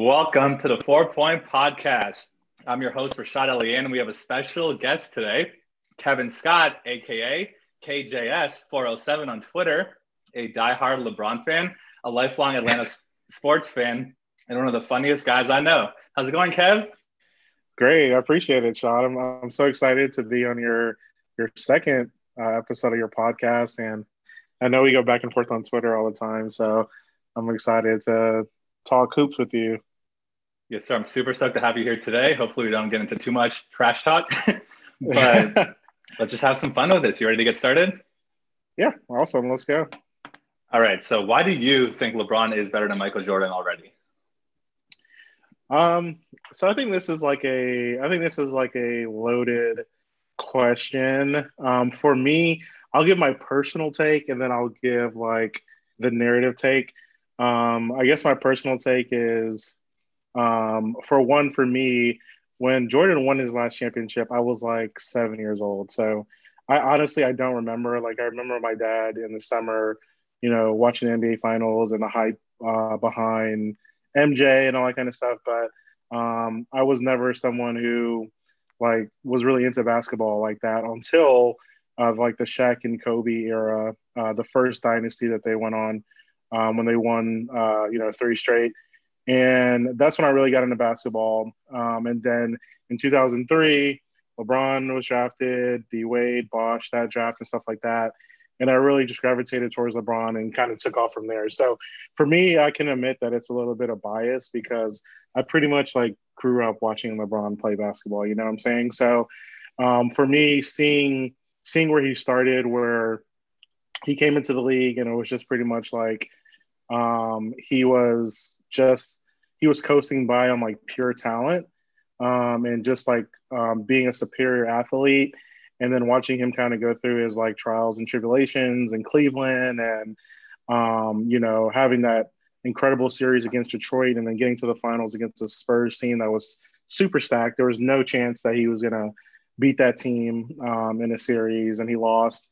Welcome to the Four Point Podcast. I'm your host, Rashad Elian, and we have a special guest today, Kevin Scott, aka KJS407 on Twitter, a diehard LeBron fan, a lifelong Atlanta sports fan, and one of the funniest guys I know. How's it going, Kev? Great, I appreciate it, Sean. I'm, I'm so excited to be on your your second uh, episode of your podcast, and I know we go back and forth on Twitter all the time, so I'm excited to talk hoops with you. Yes, sir. I'm super stoked to have you here today. Hopefully, we don't get into too much trash talk, but let's just have some fun with this. You ready to get started? Yeah, awesome. Let's go. All right. So, why do you think LeBron is better than Michael Jordan already? Um, so I think this is like a I think this is like a loaded question. Um, for me, I'll give my personal take and then I'll give like the narrative take. Um, I guess my personal take is um, for one, for me, when Jordan won his last championship, I was like seven years old. So I honestly I don't remember. Like I remember my dad in the summer, you know, watching NBA finals and the hype uh, behind MJ and all that kind of stuff. But um, I was never someone who like was really into basketball like that until uh, like the Shaq and Kobe era, uh, the first dynasty that they went on um, when they won, uh, you know, three straight. And that's when I really got into basketball. Um, and then in 2003, LeBron was drafted, D Wade, Bosh, that draft and stuff like that. And I really just gravitated towards LeBron and kind of took off from there. So for me, I can admit that it's a little bit of bias because I pretty much like grew up watching LeBron play basketball. You know what I'm saying? So um, for me, seeing seeing where he started, where he came into the league, and it was just pretty much like um, he was just he was coasting by on like pure talent um, and just like um, being a superior athlete and then watching him kind of go through his like trials and tribulations in Cleveland and um, you know having that incredible series against Detroit and then getting to the finals against the Spurs team that was super stacked. There was no chance that he was gonna beat that team um, in a series and he lost.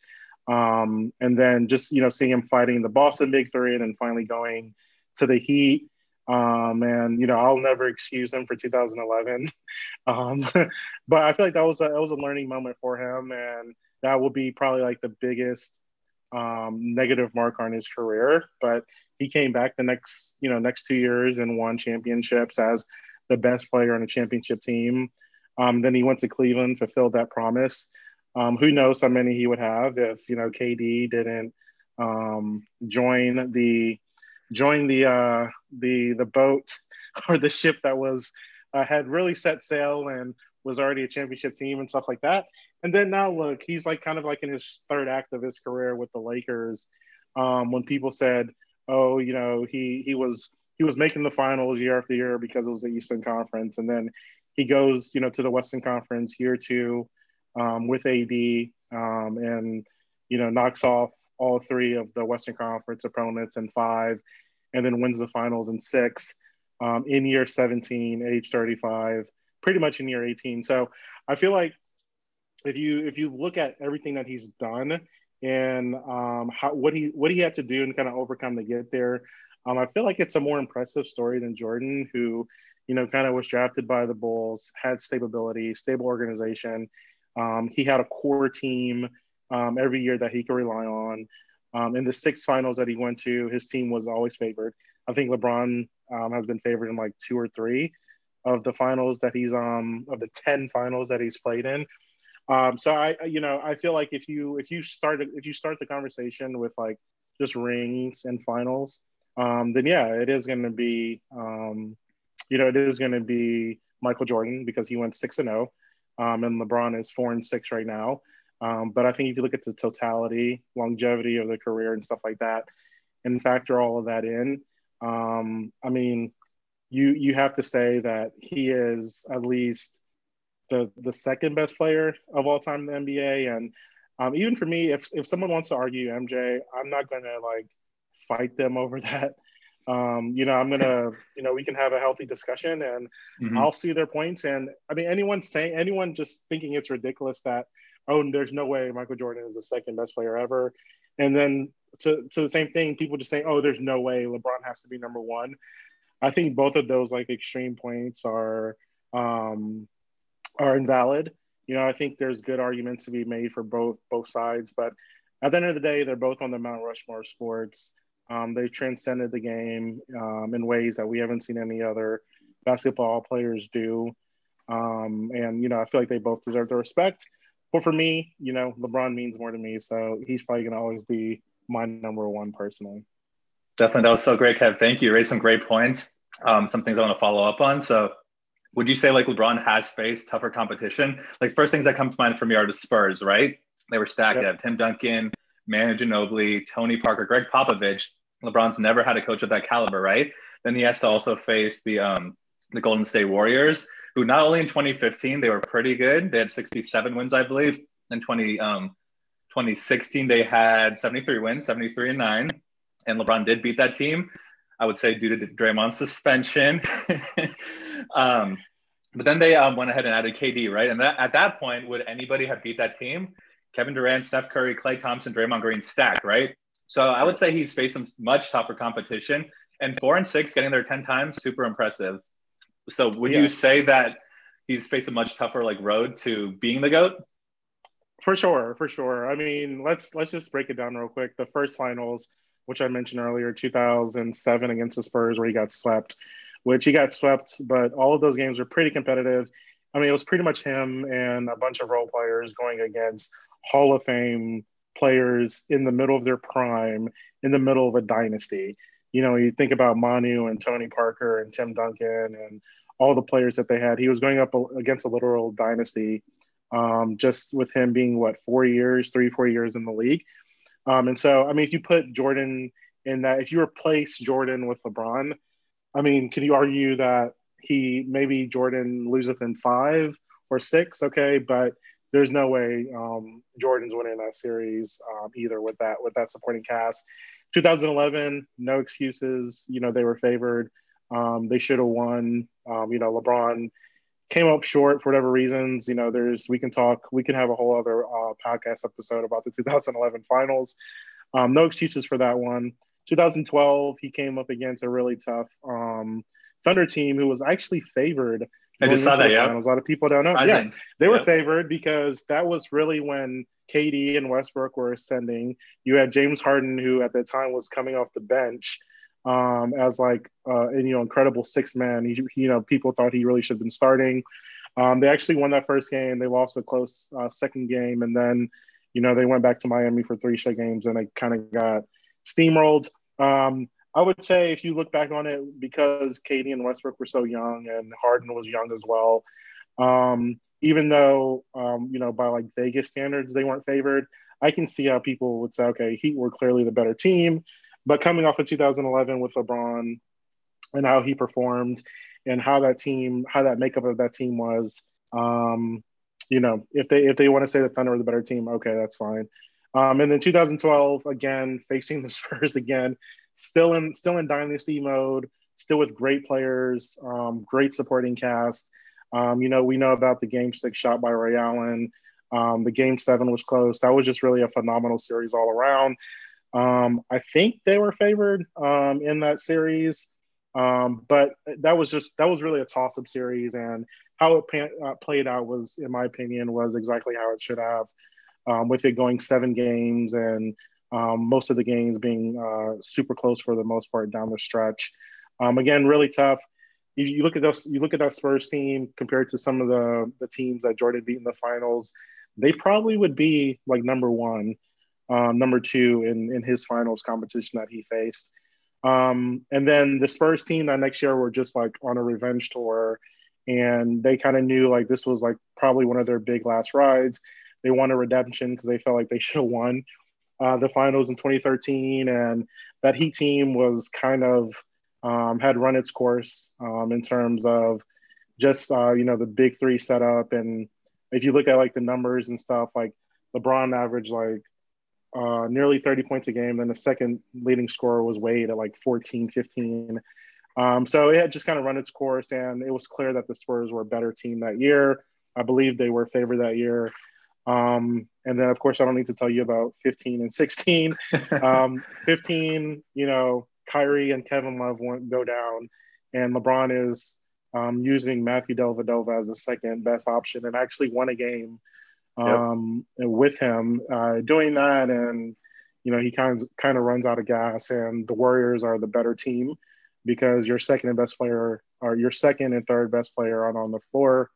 Um, and then just you know seeing him fighting the Boston Big Three and then finally going to the Heat um, and you know, I'll never excuse him for 2011. um, but I feel like that was a that was a learning moment for him, and that will be probably like the biggest um, negative mark on his career. But he came back the next you know next two years and won championships as the best player on a championship team. Um, then he went to Cleveland, fulfilled that promise. Um, who knows how many he would have if you know KD didn't um, join the join the uh, the the boat or the ship that was uh, had really set sail and was already a championship team and stuff like that. And then now look, he's like kind of like in his third act of his career with the Lakers. Um, when people said, "Oh, you know, he he was he was making the finals year after year because it was the Eastern Conference," and then he goes, you know, to the Western Conference year two um, with AD um, and you know knocks off all three of the Western Conference opponents in five, and then wins the finals in six um, in year 17, age 35, pretty much in year 18. So I feel like if you if you look at everything that he's done and um, how what he what he had to do and kind of overcome to get there, um, I feel like it's a more impressive story than Jordan, who you know kind of was drafted by the Bulls, had stability, stable organization. Um, he had a core team um, every year that he could rely on. Um, in the six finals that he went to, his team was always favored. I think LeBron um, has been favored in like two or three of the finals that he's um of the ten finals that he's played in. Um, so I, you know, I feel like if you if you start if you start the conversation with like just rings and finals, um, then yeah, it is going to be, you know, it is going to be Michael Jordan because he went six and zero, oh, um, and LeBron is four and six right now. Um, but I think if you look at the totality, longevity of the career and stuff like that, and factor all of that in, um, I mean, you you have to say that he is at least the the second best player of all time in the NBA. And um, even for me, if if someone wants to argue MJ, I'm not gonna like fight them over that. Um, you know, I'm gonna, you know, we can have a healthy discussion, and mm-hmm. I'll see their points. And I mean, anyone saying, anyone just thinking it's ridiculous that oh, there's no way Michael Jordan is the second best player ever. And then to, to the same thing, people just say, oh, there's no way LeBron has to be number one. I think both of those like extreme points are um, are invalid. You know, I think there's good arguments to be made for both both sides, but at the end of the day, they're both on the Mount Rushmore sports. Um, they've transcended the game um, in ways that we haven't seen any other basketball players do. Um, and you know, I feel like they both deserve the respect. But for me, you know, LeBron means more to me, so he's probably going to always be my number one personally. Definitely, that was so great, Kev. Thank you. You raised some great points. Um, some things I want to follow up on. So, would you say like LeBron has faced tougher competition? Like first things that come to mind for me are the Spurs, right? They were stacked. Yep. They have Tim Duncan, Manu Ginobili, Tony Parker, Gregg Popovich. LeBron's never had a coach of that caliber, right? Then he has to also face the um, the Golden State Warriors, who not only in 2015 they were pretty good, they had 67 wins, I believe. In 20 um, 2016 they had 73 wins, 73 and nine, and LeBron did beat that team. I would say due to Draymond's suspension. um, but then they um, went ahead and added KD, right? And that, at that point, would anybody have beat that team? Kevin Durant, Steph Curry, Klay Thompson, Draymond Green stack, right? So I would say he's faced some much tougher competition. And four and six, getting there 10 times, super impressive. So would yeah. you say that he's faced a much tougher like road to being the GOAT? For sure, for sure. I mean, let's let's just break it down real quick. The first finals, which I mentioned earlier, 2007 against the Spurs, where he got swept, which he got swept, but all of those games were pretty competitive. I mean, it was pretty much him and a bunch of role players going against Hall of Fame players in the middle of their prime, in the middle of a dynasty. You know, you think about Manu and Tony Parker and Tim Duncan and all the players that they had. He was going up against a literal dynasty, um, just with him being what four years, three, four years in the league. Um, and so, I mean, if you put Jordan in that, if you replace Jordan with LeBron, I mean, can you argue that he maybe Jordan loses in five or six? Okay, but there's no way um, Jordan's winning that series um, either with that with that supporting cast. 2011, no excuses. You know they were favored. Um, they should have won. Um, you know LeBron came up short for whatever reasons. You know there's we can talk. We can have a whole other uh, podcast episode about the 2011 finals. Um, no excuses for that one. 2012, he came up against a really tough um, Thunder team who was actually favored I just saw that. Yeah, a lot of people don't know. Surprising. Yeah, they were favored because that was really when KD and Westbrook were ascending. You had James Harden, who at that time was coming off the bench um, as like uh, you know incredible six man. He, you know, people thought he really should have been starting. Um, they actually won that first game. They lost a close uh, second game, and then you know they went back to Miami for three straight games, and they kind of got steamrolled. Um, I would say if you look back on it, because KD and Westbrook were so young and Harden was young as well, um, even though um, you know by like Vegas standards they weren't favored, I can see how people would say, okay, Heat were clearly the better team, but coming off of 2011 with LeBron and how he performed and how that team, how that makeup of that team was, um, you know, if they if they want to say the Thunder were the better team, okay, that's fine. Um, and then 2012 again facing the Spurs again still in still in dynasty mode, still with great players, um, great supporting cast. Um, you know, we know about the game six shot by Ray Allen. Um, the game seven was close. That was just really a phenomenal series all around. Um, I think they were favored um, in that series, um, but that was just that was really a toss up series, and how it pan, uh, played out was, in my opinion, was exactly how it should have, with it going seven games and um, most of the games being uh, super close for the most part down the stretch. Um, again, really tough. You, you, look at those. You look at that Spurs team compared to some of the the teams that Jordan beat in the finals. They probably would be like number one, um, number two in in his finals competition that he faced. Um, and then the Spurs team that next year were just like on a revenge tour, and they kind of knew like this was like probably one of their big last rides. They wanted redemption because they felt like they should have won uh, the finals in 2013, and that Heat team was kind of um, had run its course um, in terms of just uh, you know the big three setup. And if you look at like the numbers and stuff, like LeBron averaged like uh, nearly 30 points a game. Then the second leading scorer was Wade at like 14, 15. Um, so it had just kind of run its course, and it was clear that the Spurs were a better team that year. I believe they were favored that year. Um, and then, of course, I don't need to tell you about 15 and 16. um, 15, you know, Kyrie and Kevin Love won't go down. and LeBron is um, using Matthew Dellavedova as the second best option and actually won a game um, yep. with him uh, doing that. And, you know, he kind of, kind of runs out of gas and the Warriors are the better team because your second and best player or your second and third best player are on the floor.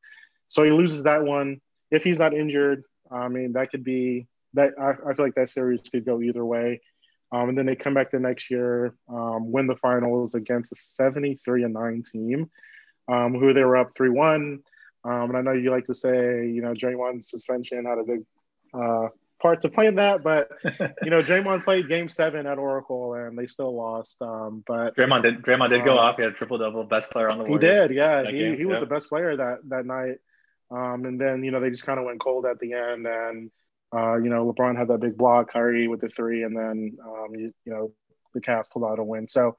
So he loses that one. If he's not injured, I mean, that could be that. I, I feel like that series could go either way. Um, and then they come back the next year, um, win the finals against a 73 and 9 team, um, who they were up 3 1. Um, and I know you like to say, you know, Draymond's suspension had a big uh, part to play in that, but you know, Draymond played Game Seven at Oracle and they still lost. Um, but Draymond did. Draymond did go um, off. He had a triple double, best player on the. Warriors he did, yeah. He, he was yep. the best player that that night. Um, and then you know they just kind of went cold at the end, and uh, you know LeBron had that big block, Kyrie with the three, and then um, you, you know the Cavs pulled out a win. So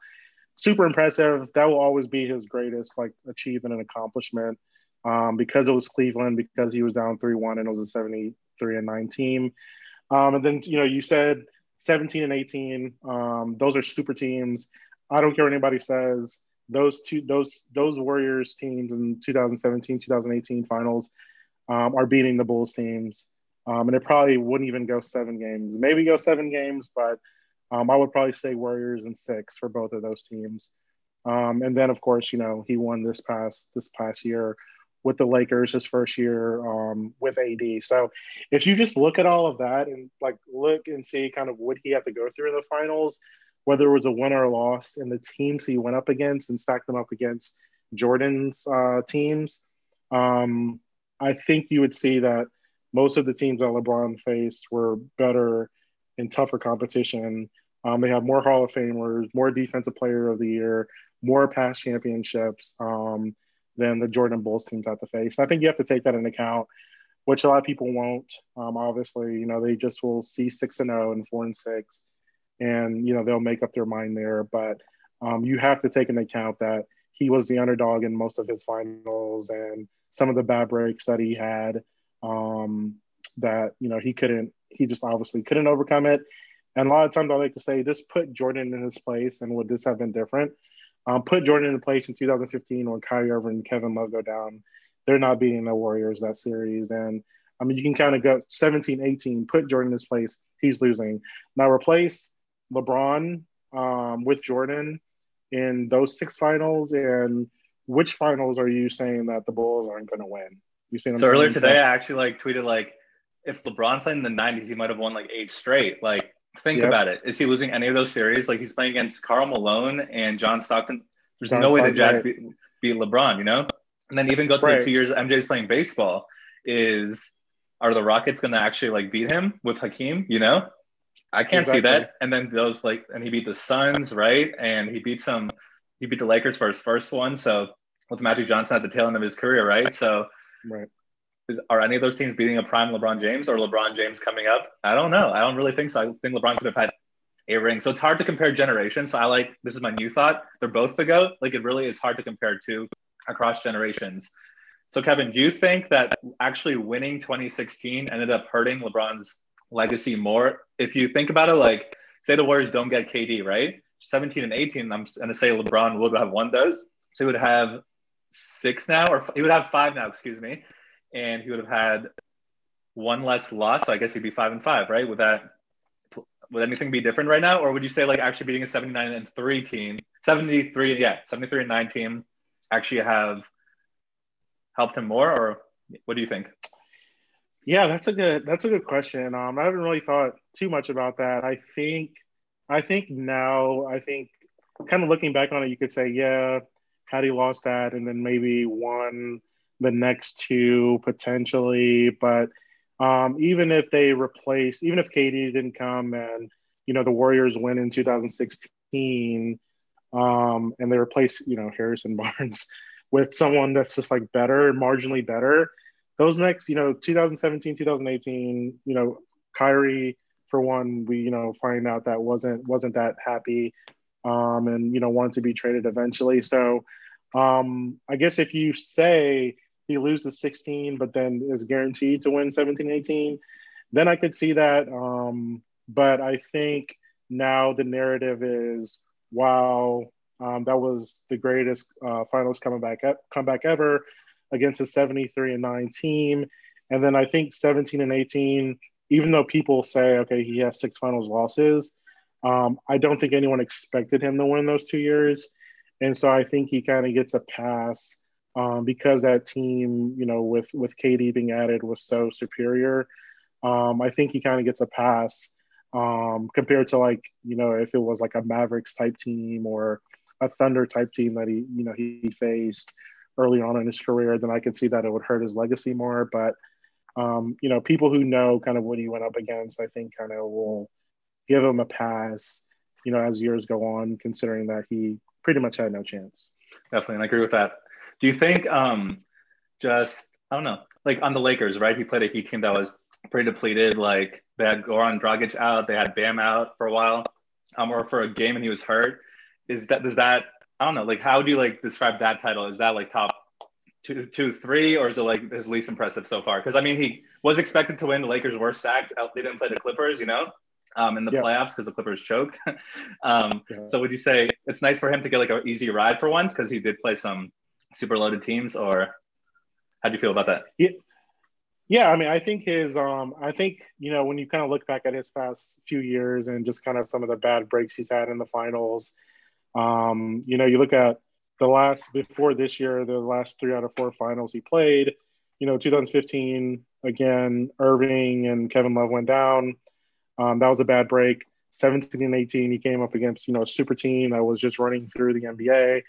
super impressive. That will always be his greatest like achievement and accomplishment um, because it was Cleveland, because he was down 3 1 and it was a 73 and 9 team. Um, and then, you know, you said 17 and 18. Um, those are super teams. I don't care what anybody says. Those two, those those Warriors teams in 2017, 2018 finals um, are beating the Bulls teams, um, and it probably wouldn't even go seven games. Maybe go seven games, but um, I would probably say Warriors in six for both of those teams. Um, and then, of course, you know he won this past this past year with the Lakers his first year um, with AD. So if you just look at all of that and like look and see kind of what he had to go through in the finals, whether it was a win or a loss, and the teams he went up against and stacked them up against Jordan's uh, teams, um, I think you would see that most of the teams that LeBron faced were better in tougher competition. Um, they have more Hall of Famers, more Defensive Player of the Year, more past championships. Um, than the Jordan Bulls teams have to face. I think you have to take that into account, which a lot of people won't. Um, obviously, you know, they just will see six and zero oh and four and six, and you know they'll make up their mind there. But um, you have to take into account that he was the underdog in most of his finals and some of the bad breaks that he had. Um, that you know he couldn't, he just obviously couldn't overcome it. And a lot of times I like to say, just put Jordan in his place, and would this have been different? Um, put Jordan in place in 2015 when Kyrie Irving and Kevin Love go down. They're not beating the Warriors that series. And I mean, you can kind of go 17, 18, put Jordan in his place. He's losing. Now replace LeBron um, with Jordan in those six finals. And which finals are you saying that the Bulls aren't going to win? You see so earlier today, I actually like tweeted like, if LeBron played in the 90s, he might have won like eight straight. Like Think yep. about it. Is he losing any of those series? Like he's playing against Karl Malone and John Stockton. There's John no way the Jazz beat, beat, LeBron, you know? And then even go to right. two years MJ's playing baseball. Is are the Rockets going to actually like beat him with Hakeem? You know, I can't exactly. see that. And then those like, and he beat the Suns, right? And he beat some, he beat the Lakers for his first one. So with Magic Johnson at the tail end of his career, right? So right. Is, are any of those teams beating a prime LeBron James or LeBron James coming up? I don't know. I don't really think so. I think LeBron could have had a ring. So it's hard to compare generations. So I like this is my new thought. They're both the GOAT. Like it really is hard to compare two across generations. So Kevin, do you think that actually winning 2016 ended up hurting LeBron's legacy more? If you think about it, like say the Warriors don't get KD, right? 17 and 18, I'm gonna say LeBron would have won those. So he would have six now, or he would have five now, excuse me and he would have had one less loss. So I guess he'd be five and five, right? Would that would anything be different right now, or would you say like actually beating a seventy nine and three team, seventy three, yeah, seventy three and nine team, actually have helped him more, or what do you think? Yeah, that's a good that's a good question. Um, I haven't really thought too much about that. I think I think now I think kind of looking back on it, you could say, yeah, had he lost that and then maybe won the next two potentially. But um, even if they replace, even if KD didn't come and you know the Warriors win in 2016, um, and they replace you know Harrison Barnes with someone that's just like better, marginally better. Those next, you know, 2017, 2018, you know, Kyrie for one, we you know find out that wasn't wasn't that happy, um, and you know wanted to be traded eventually. So um, I guess if you say he loses 16, but then is guaranteed to win 17, 18, then I could see that. Um, but I think now the narrative is, wow, Um, that was the greatest uh, finals comeback comeback ever against a 73 and 9 team. And then I think 17 and 18, even though people say, okay, he has six finals losses, um, I don't think anyone expected him to win those two years. And so I think he kind of gets a pass um, because that team, you know, with with KD being added was so superior. Um, I think he kind of gets a pass um, compared to like you know if it was like a Mavericks type team or a Thunder type team that he you know he faced early on in his career, then I could see that it would hurt his legacy more. But um, you know, people who know kind of what he went up against, I think kind of will give him a pass. You know, as years go on, considering that he pretty much had no chance. Definitely, and I agree with that. Do you think um, just I don't know, like on the Lakers, right? He played a Heat team that was pretty depleted. Like they had Goran Dragic out, they had Bam out for a while, um, or for a game, and he was hurt. Is that does that I don't know, like how do you like describe that title? Is that like top two, two, three, or is it like his least impressive so far? Because I mean, he was expected to win. The Lakers were sacked. They didn't play the Clippers, you know, um, in the yeah. playoffs because the Clippers choke. um, yeah. So would you say it's nice for him to get like an easy ride for once because he did play some super loaded teams, or how do you feel about that? Yeah. Yeah, I mean, I think his, um, I think you know when you kind of look back at his past few years and just kind of some of the bad breaks he's had in the finals, um, you know, you look at the last before this year, the last three out of four finals he played. You know, 2015 again, Irving and Kevin Love went down. Um, that was a bad break. 17 and 18, he came up against you know a super team that was just running through the NBA.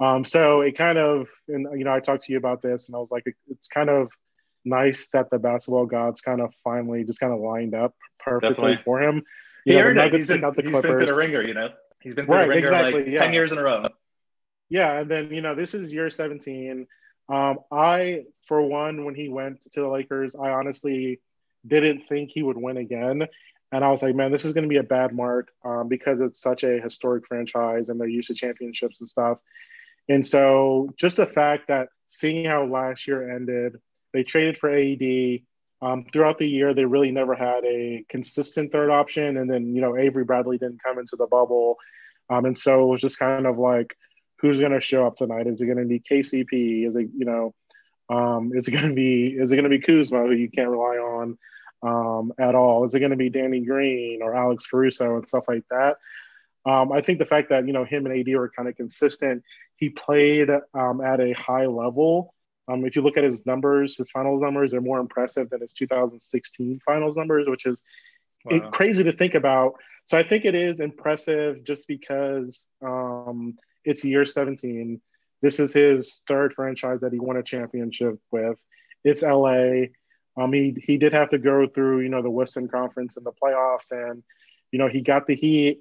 Um, so it kind of, and you know, I talked to you about this, and I was like, it, it's kind of nice that the basketball gods kind of finally just kind of lined up perfectly Definitely. for him. You he know, earned it. He's he's been to the ringer, you know. He's been through right, the ringer exactly, like yeah. 10 years in a row. Yeah, and then, you know, this is year 17. Um, I, for one, when he went to the Lakers, I honestly didn't think he would win again. And I was like, man, this is going to be a bad mark um, because it's such a historic franchise and they're used to championships and stuff. And so just the fact that seeing how last year ended, they traded for AD. Um, throughout the year, they really never had a consistent third option. And then, you know, Avery Bradley didn't come into the bubble. Um, and so it was just kind of like, who's going to show up tonight? Is it going to be KCP? Is it, you know, um, is it going to be, is it going to be Kuzma, who you can't rely on um, at all? Is it going to be Danny Green or Alex Caruso and stuff like that? Um, I think the fact that, you know, him and AD were kind of consistent, he played um, at a high level um, if you look at his numbers, his finals numbers are more impressive than his 2016 finals numbers, which is wow. it, crazy to think about. So I think it is impressive just because um, it's year 17. This is his third franchise that he won a championship with. It's LA. Um, he he did have to go through you know the Western Conference and the playoffs, and you know he got the Heat,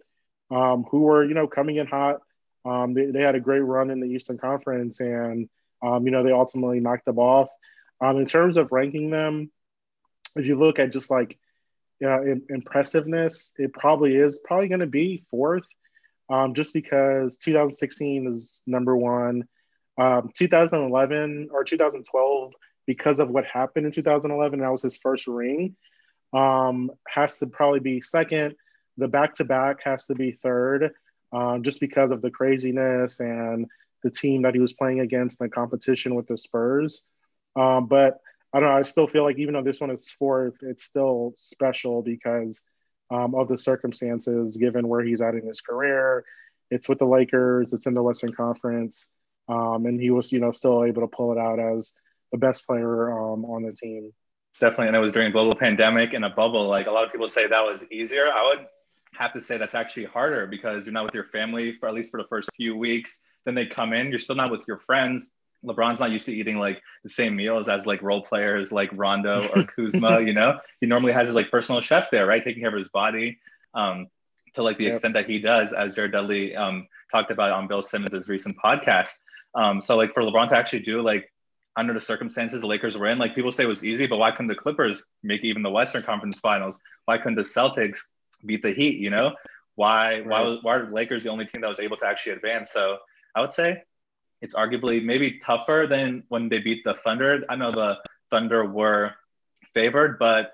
um, who were you know coming in hot. Um, they, they had a great run in the Eastern Conference, and um, you know, they ultimately knocked them off. Um, in terms of ranking them, if you look at just like yeah, impressiveness, it probably is probably going to be fourth, um, just because 2016 is number one. Um, 2011 or 2012, because of what happened in 2011, that was his first ring, um, has to probably be second. The back to back has to be third, um, just because of the craziness and the team that he was playing against in the competition with the Spurs. Um, but I don't know. I still feel like even though this one is fourth, it's still special because um, of the circumstances, given where he's at in his career. It's with the Lakers. It's in the Western Conference, um, and he was, you know, still able to pull it out as the best player um, on the team. Definitely, and it was during global pandemic in a bubble. Like a lot of people say that was easier. I would have to say that's actually harder because you're not with your family for at least for the first few weeks then they come in, you're still not with your friends. LeBron's not used to eating like the same meals as like role players like Rondo or Kuzma, you know? He normally has his like personal chef there, right? Taking care of his body. Um, to like the yep. extent that he does, as Jared Dudley um, talked about on Bill Simmons' recent podcast. Um, so like for LeBron to actually do like under the circumstances the Lakers were in, like people say it was easy, but why couldn't the Clippers make even the Western Conference Finals? Why couldn't the Celtics beat the Heat? You know, why right. why was why are Lakers the only team that was able to actually advance? So I would say it's arguably maybe tougher than when they beat the Thunder. I know the Thunder were favored, but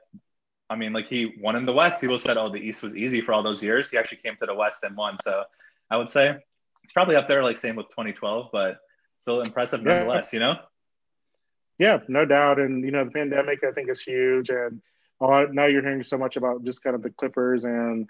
I mean, like he won in the West. People said, oh, the East was easy for all those years. He actually came to the West and won. So I would say it's probably up there, like same with 2012, but still impressive Yeah. nonetheless. You know. Yeah, no doubt. And you know, the pandemic I think is huge, and oh, lot, now you're hearing so much about just kind of the Clippers and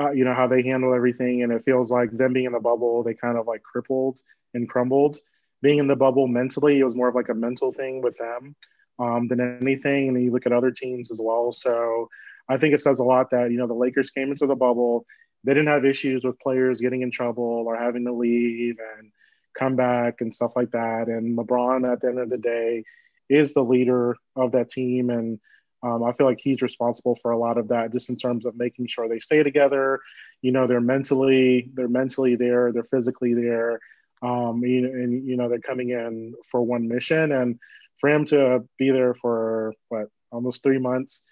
uh, you know how they handle everything, and it feels like them being in the bubble, they kind of like crippled and crumbled. Being in the bubble mentally, it was more of like a mental thing with them um, than anything. And you look at other teams as well. So I think it says a lot that you know the Lakers came into the bubble, they didn't have issues with players getting in trouble or having to leave and come back and stuff like that. And LeBron, at the end of the day, is the leader of that team. And um, I feel like he's responsible for a lot of that, just in terms of making sure they stay together. You know, they're mentally, they're mentally there, they're physically there, um, and, and you know they're coming in for one mission. And for him to be there for what almost three months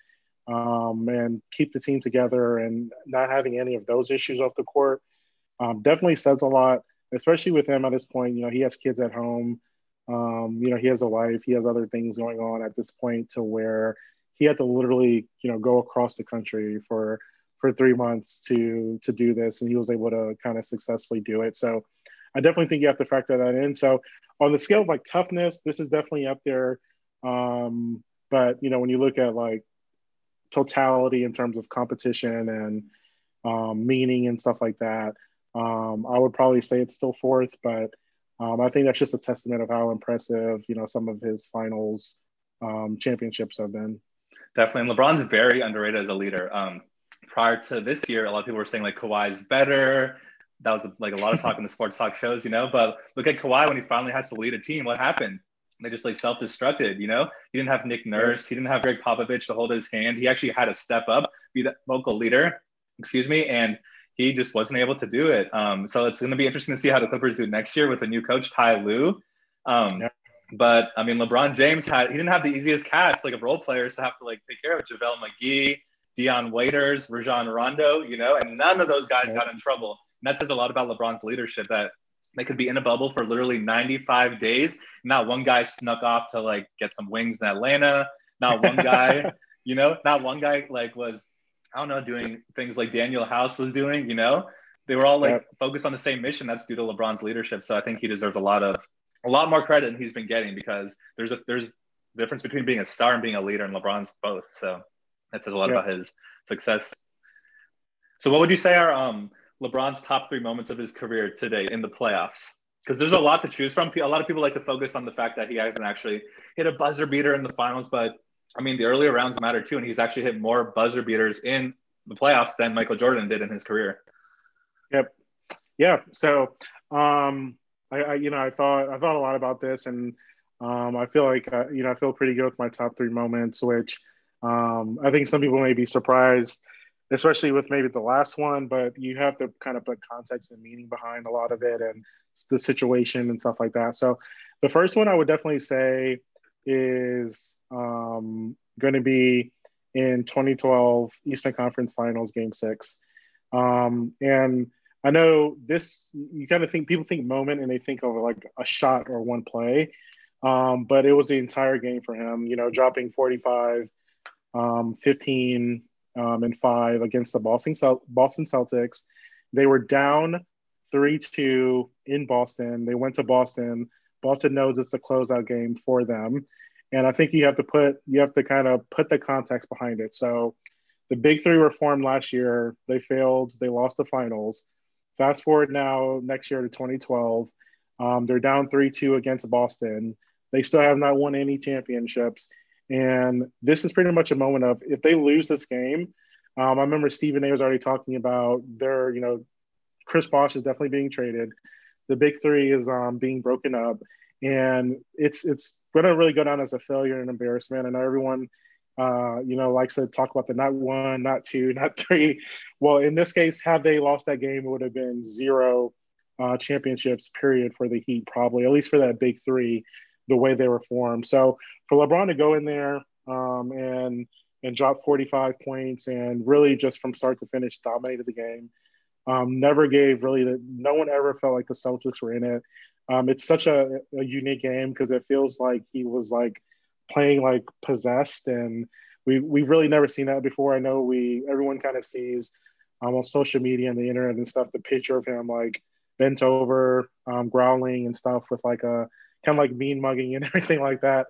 um, and keep the team together and not having any of those issues off the court um, definitely says a lot, especially with him at this point. You know, he has kids at home. Um, you know, he has a wife, he has other things going on at this point to where he had to literally, you know, go across the country for for three months to to do this, and he was able to kind of successfully do it. So I definitely think you have to factor that in. So on the scale of like toughness, this is definitely up there. Um, but you know, when you look at like totality in terms of competition and um, meaning and stuff like that, um, I would probably say it's still fourth, but um, I think that's just a testament of how impressive, you know, some of his finals um, championships have been. Definitely. And LeBron's very underrated as a leader. Um, prior to this year, a lot of people were saying like Kawhi's better. That was like a lot of talk in the sports talk shows, you know. But look at Kawhi when he finally has to lead a team. What happened? They just like self-destructed, you know. He didn't have Nick Nurse. He didn't have Gregg Popovich to hold his hand. He actually had to step up, be that vocal leader. Excuse me, and he just wasn't able to do it. Um, so it's going to be interesting to see how the Clippers do next year with a new coach, Ty Lue. Um, yeah. But I mean, LeBron James had he didn't have the easiest cast like of role players to have to like take care of JaVale McGee, Dion Waiters, Rajon Rondo, you know, and none of those guys yeah. got in trouble. And that says a lot about LeBron's leadership that they could be in a bubble for literally 95 days. Not one guy snuck off to like get some wings in Atlanta. Not one guy, you know, not one guy like was I don't know, doing things like Danuel House was doing, you know, they were all like yep. focused on the same mission. That's due to LeBron's leadership. So I think he deserves a lot of a lot more credit than he's been getting because there's a there's difference between being a star and being a leader, and LeBron's both. So that says a lot yep. about his success. So what would you say are um, LeBron's top three moments of his career today in the playoffs? Because there's a lot to choose from. A lot of people like to focus on the fact that he hasn't actually hit a buzzer beater in the finals, but I mean, the earlier rounds matter too, and he's actually hit more buzzer beaters in the playoffs than Michael Jordan did in his career. Yep. Yeah. So, um, I, I you know, I thought I thought a lot about this, and um, I feel like uh, you know I feel pretty good with my top three moments, which um, I think some people may be surprised, especially with maybe the last one. But you have to kind of put context and meaning behind a lot of it, and the situation and stuff like that. So, the first one I would definitely say is um, going to be in 2012 Eastern Conference Finals Game Six, um, and I know this. You kind of think people think moment and they think of like a shot or one play, um, but it was the entire game for him. You know, dropping 45, um, 15, um, and five against the Boston Boston Celtics. They were down three two in Boston. They went to Boston. Boston knows it's a closeout game for them. And I think you have to put you have to kind of put the context behind it. So the big three were formed last year. They failed. They lost the finals. Fast forward now next year to 2012. Um, they're down 3 2 against Boston. They still have not won any championships. And this is pretty much a moment of if they lose this game, um, I remember Stephen A was already talking about their, you know, Chris Bosh is definitely being traded. The big three is um, being broken up, and it's it's going to really go down as a failure and embarrassment. I know everyone, uh, you know, likes said, talk about the not one, not two, not three. Well, in this case, had they lost that game, it would have been zero uh, championships, period, for the Heat, probably, at least for that big three, the way they were formed. So for LeBron to go in there um, and and drop 45 points and really just from start to finish dominated the game. Um, never gave really the, no one ever felt like the Celtics were in it. Um, it's such a, a unique game because it feels like he was like playing like possessed, and we we've really never seen that before. I know we everyone kind of sees um, on social media and the internet and stuff the picture of him like bent over, um, growling and stuff with like a kind of like mean mugging and everything like that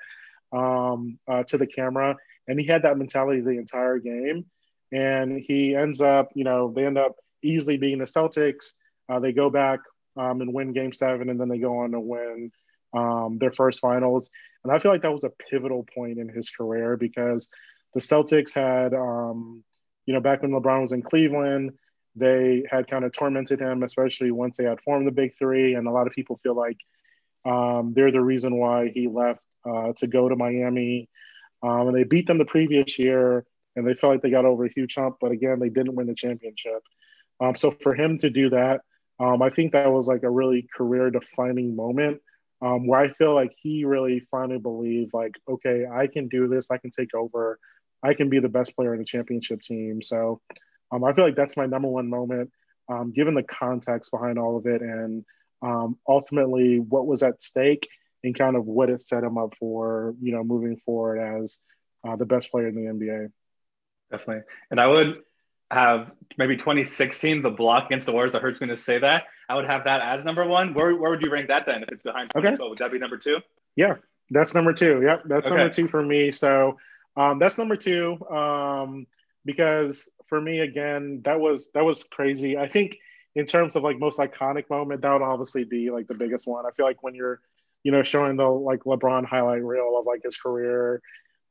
um, uh, to the camera. And he had that mentality the entire game. And he ends up, you know, they end up easily being the Celtics. Uh, they go back um, and win game seven, and then they go on to win um, their first finals. And I feel like that was a pivotal point in his career because the Celtics had, um, you know, back when LeBron was in Cleveland, they had kind of tormented him, especially once they had formed the Big Three. And a lot of people feel like um, they're the reason why he left uh, to go to Miami. Um, and they beat them the previous year, and they felt like they got over a huge hump. But again, they didn't win the championship. Um, so for him to do that, um, I think that was like a really career defining moment um, where I feel like he really finally believed, like, okay, I can do this. I can take over. I can be the best player in the championship team. So um, I feel like that's my number one moment, um, given the context behind all of it and um, ultimately what was at stake and kind of what it set him up for, you know, moving forward as uh, the best player in the NBA. Definitely. And I would have maybe 2016, the block against the Warriors. I heard going to say that. I would have that as number one. Where, where would you rank that then if it's behind Okay. Would that be number two? Yeah, that's number two. Yep, that's okay. number two for me. So um, that's number two um, because for me, again, that was that was crazy. I think in terms of like most iconic moment, that would obviously be like the biggest one. I feel like when you're, you know, showing the like LeBron highlight reel of like his career,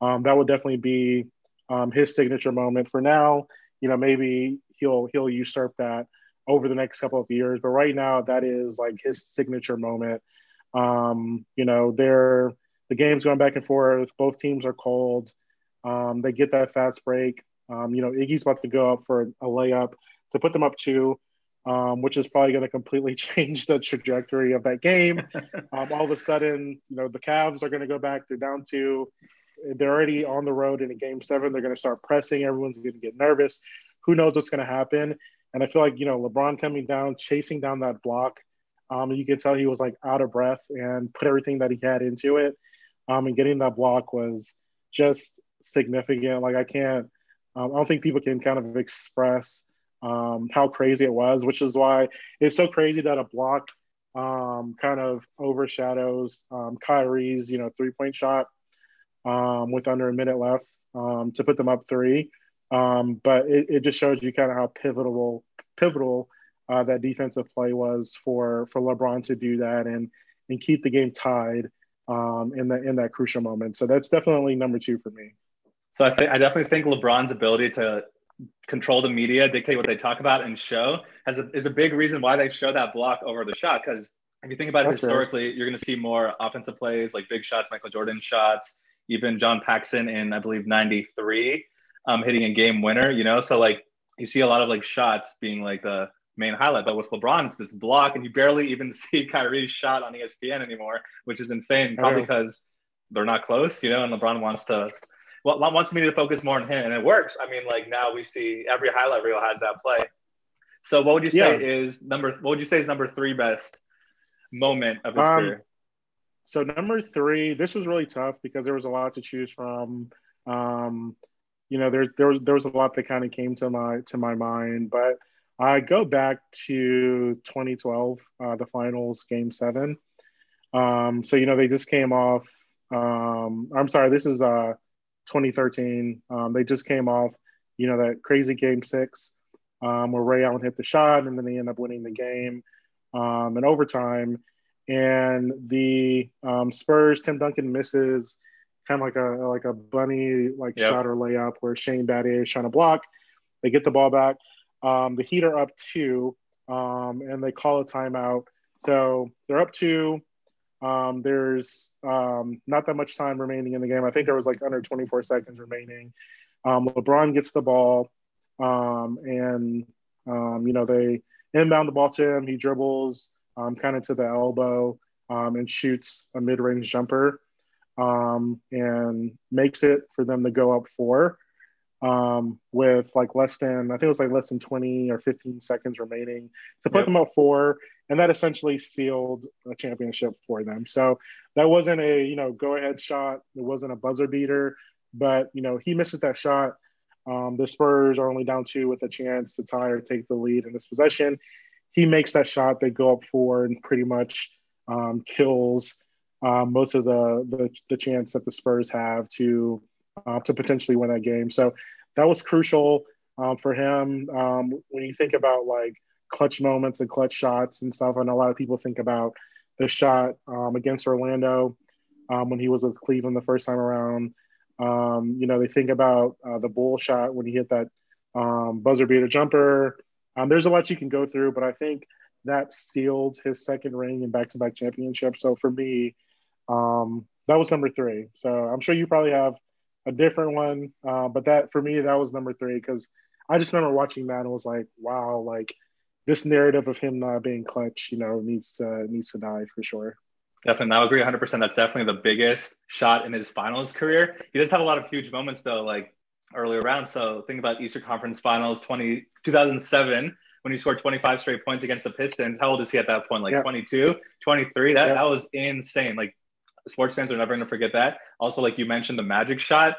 um, that would definitely be um, his signature moment. For now, you know, maybe he'll he'll usurp that over the next couple of years. But right now, that is like his signature moment. Um, you know, they're the game's going back and forth. Both teams are cold. Um, they get that fast break. Um, you know, Iggy's about to go up for a layup to put them up two, um, which is probably going to completely change the trajectory of that game. Um, all of a sudden, you know, the Cavs are going to go back. They're down two they're already on the road in a game seven. They're going to start pressing. Everyone's going to get nervous. Who knows what's going to happen? And I feel like, you know, LeBron coming down, chasing down that block, um, you could tell he was like out of breath and put everything that he had into it. Um, and getting that block was just significant. Like, I can't, um, I don't think people can kind of express um, how crazy it was, which is why it's so crazy that a block um, kind of overshadows um, Kyrie's, you know, three point shot um, with under a minute left um, to put them up three. Um, but it, it, just shows you kind of how pivotal pivotal uh, that defensive play was for for LeBron to do that and and keep the game tied um, in that in that crucial moment. So that's definitely number two for me. So I think I definitely think LeBron's ability to control the media, dictate what they talk about, and show has a, is a big reason why they show that block over the shot. Because if you think about it historically, you're going to see more offensive plays like big shots, Michael Jordan shots, even John Paxson in I believe '93, um, hitting a game winner. You know, so like you see a lot of like shots being like the main highlight. But with LeBron, it's this block, and you barely even see Kyrie's shot on ESPN anymore, which is insane. Probably because they're not close, you know, and LeBron wants to well, wants me to focus more on him, and it works. I mean, like now we see every highlight reel has that play. So, what would you say yeah. is number? What would you say is number three best moment of his um, career? So number three, this was really tough because there was a lot to choose from. Um, you know, there there was there was a lot that kind of came to my to my mind, but I go back to 2012, uh, the finals, Game Seven. Um, so you know, they just came off. Um, I'm sorry, this is uh, 2013. Um, they just came off, you know, that crazy Game Six um, where Ray Allen hit the shot, and then they end up winning the game um, in overtime and the um, Spurs, Tim Duncan misses kind of like a like a bunny like yep. shot or layup where Shane Battier is trying to block. They get the ball back. Um, the Heat are up two, um, and they call a timeout. So they're up two. Um, there's um, not that much time remaining in the game. I think there was like under 24 seconds remaining. Um, LeBron gets the ball, um, and you know they inbound the ball to him. He dribbles um, kind of to the elbow um, and shoots a mid range jumper um, and makes it for them to go up four um, with like less than, I think it was like less than 20 or 15 seconds remaining to put yep. them up four. And that essentially sealed a championship for them. So that wasn't a, you know, go ahead shot. It wasn't a buzzer beater, but, you know, he misses that shot. Um, the Spurs are only down two with a chance to tie or take the lead in this possession he makes that shot they go up four and pretty much um, kills um, most of the, the, the chance that the Spurs have to uh, to potentially win that game. So that was crucial um, for him. Um, when you think about like clutch moments and clutch shots and stuff, and a lot of people think about the shot um, against Orlando um, when he was with Cleveland the first time around. You know, they think about uh, the bull shot when he hit that buzzer beater jumper. There's a lot you can go through, but I think that sealed his second ring and back-to-back championship. So for me, um, that was number three. So I'm sure you probably have a different one, uh, but that for me that was number three because I just remember watching that and was like, wow, like this narrative of him not being clutch, you know, needs to needs to die for sure. Definitely, I agree 100. percent That's definitely the biggest shot in his finals career. He does have a lot of huge moments though, like earlier rounds. So think about Eastern Conference Finals 20, 2007 when he scored 25 straight points against the Pistons. How old is he at that point? Like yeah. 22, 23? That, yeah. that was insane. Like sports fans are never going to forget that. Also, like you mentioned, the magic shot,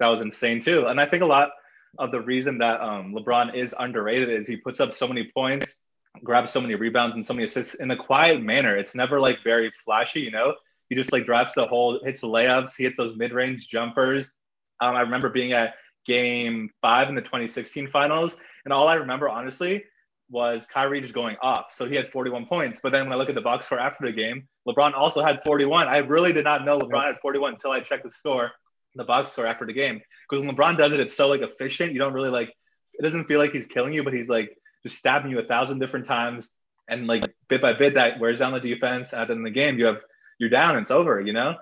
that was insane too. And I think a lot of the reason that um, LeBron is underrated is he puts up so many points, grabs so many rebounds and so many assists in a quiet manner. It's never like very flashy, you know. He just like drives the hole, hits the layups, he hits those mid-range jumpers. Um, I remember being at Game Five in the 2016 Finals, and all I remember honestly was Kyrie just going off. So he had 41 points. But then when I look at the box score after the game, LeBron also had 41. I really did not know LeBron had 41 until I checked the score, the box score after the game. Because when LeBron does it, it's so like efficient. You don't really like it doesn't feel like he's killing you, but he's like just stabbing you a thousand different times. And like bit by bit, that wears down the defense. And then in the game, you have you're down, it's over, you know?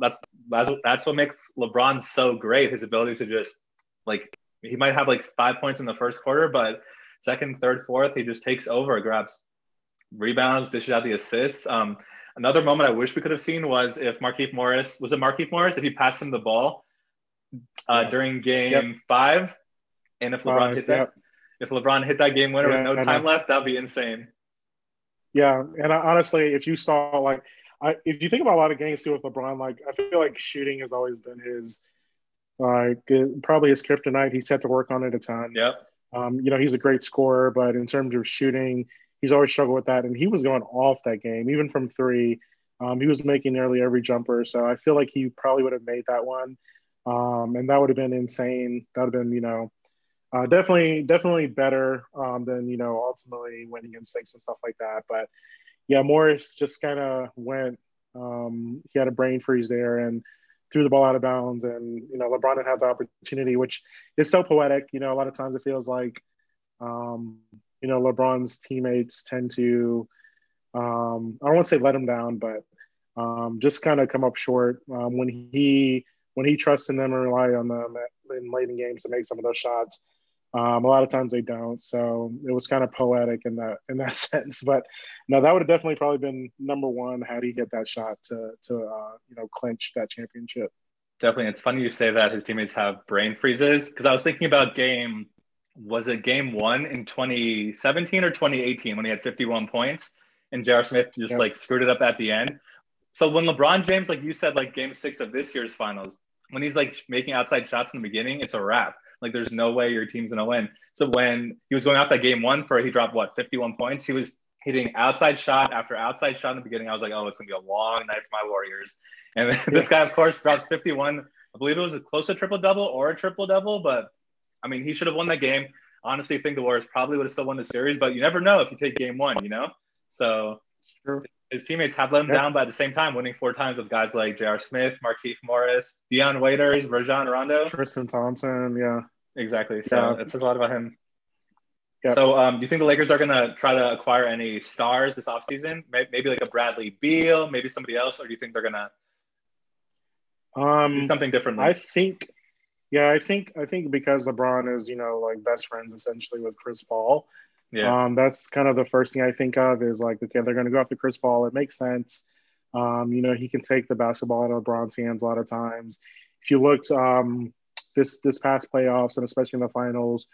That's that's that's what makes LeBron so great. His ability to just like he might have like five points in the first quarter, but second, third, fourth, he just takes over, grabs rebounds, dishes out the assists. Um, another moment I wish we could have seen was if Markieff Morris was it Markieff Morris if he passed him the ball uh, yeah. during Game yep. Five, and if LeBron hit that, yep. if LeBron hit that game winner yeah, with no time left, that'd be insane. Yeah, and I, honestly, if you saw like, I, if you think about a lot of games too with LeBron, like I feel like shooting has always been his, like probably his kryptonite. He's had to work on it a ton. Yep. Um, you know, he's a great scorer, but in terms of shooting, he's always struggled with that. And he was going off that game, even from three. Um, he was making nearly every jumper. So I feel like he probably would have made that one. Um, and that would have been insane. That would have been, you know, uh, definitely, definitely better um, than, you know, ultimately winning in six and stuff like that. But yeah, Morris just kind of went, um, he had a brain freeze there. And, threw the ball out of bounds, and you know LeBron didn't have the opportunity, which is so poetic. You know, a lot of times it feels like, um, you know, LeBron's teammates tend to, um, I don't want to say let him down, but um, just kind of come up short um, when he when he trusts in them and rely on them in late in games to make some of those shots. Um, a lot of times they don't. So it was kind of poetic in that in that sense. But no, that would have definitely probably been number one had he hit that shot to to uh, you know clinch that championship. Definitely, it's funny you say that his teammates have brain freezes because I was thinking about game was it game one in 2017 or 2018 when he had 51 points and J.R. Smith just yeah. like screwed it up at the end. So when LeBron James, like you said, like game six of this year's finals, when he's like making outside shots in the beginning, it's a wrap like there's no way your team's gonna win. So when he was going off that game one for he dropped what 51 points, he was hitting outside shot after outside shot in the beginning. I was like, oh, it's gonna be a long night for my Warriors. And this guy, of course, drops 51. I believe it was a close to triple double or a triple double, but I mean, he should have won that game. Honestly, I think the Warriors probably would have still won the series, but you never know if you take game one, you know? So his teammates have let him down, but at the same time, winning four times with guys like J.R. Smith, Markieff Morris, Dion Waiters, Rajon Rondo, Tristan Thompson, yeah. Exactly. So yeah. it says a lot about him. Yeah. So, um, do you think the Lakers are going to try to acquire any stars this offseason? Maybe like a Bradley Beal, maybe somebody else, or do you think they're going to um, do something different? I think, yeah, I think I think because LeBron is you know like best friends essentially with Chris Paul. Yeah. Um, that's kind of the first thing I think of is like, okay, they're going to go after Chris Paul. It makes sense. Um, you know, he can take the basketball out of LeBron's hands a lot of times. If you looked, um, this this past playoffs and especially in the finals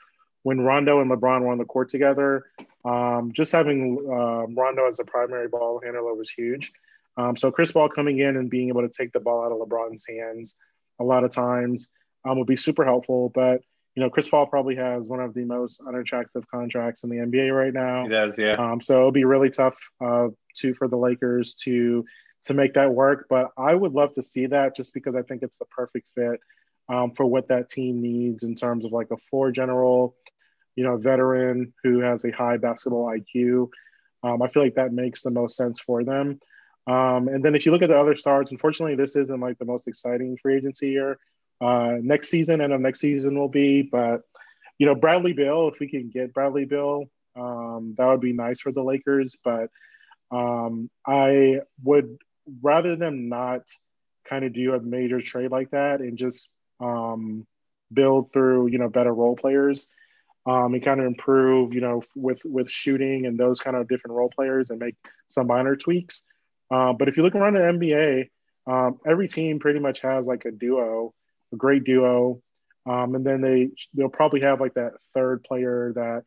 when Rondo and LeBron were on the court together. Um, just having uh, Rondo as a primary ball handler was huge. Um, so Chris Paul coming in and being able to take the ball out of LeBron's hands a lot of times um, would be super helpful. But you know, Chris Paul probably has one of the most unattractive contracts in the NBA right now. He does, yeah. Um, so it'll be really tough uh, to for the Lakers to to make that work. But I would love to see that just because I think it's the perfect fit um, for what that team needs in terms of like a floor general, you know, veteran who has a high basketball IQ. Um, I feel like that makes the most sense for them. Um, and then if you look at the other stars, unfortunately, this isn't like the most exciting free agency year. Uh, next season, and of next season will be, but you know, Bradley Beal, if we can get Bradley Beal, um, that would be nice for the Lakers. But um, I would rather than not kind of do a major trade like that and just um, build through you know better role players um, and kind of improve you know with with shooting and those kind of different role players and make some minor tweaks. Uh, but if you look around the NBA, um, every team pretty much has like a duo, a great duo, um, and then they they'll probably have like that third player that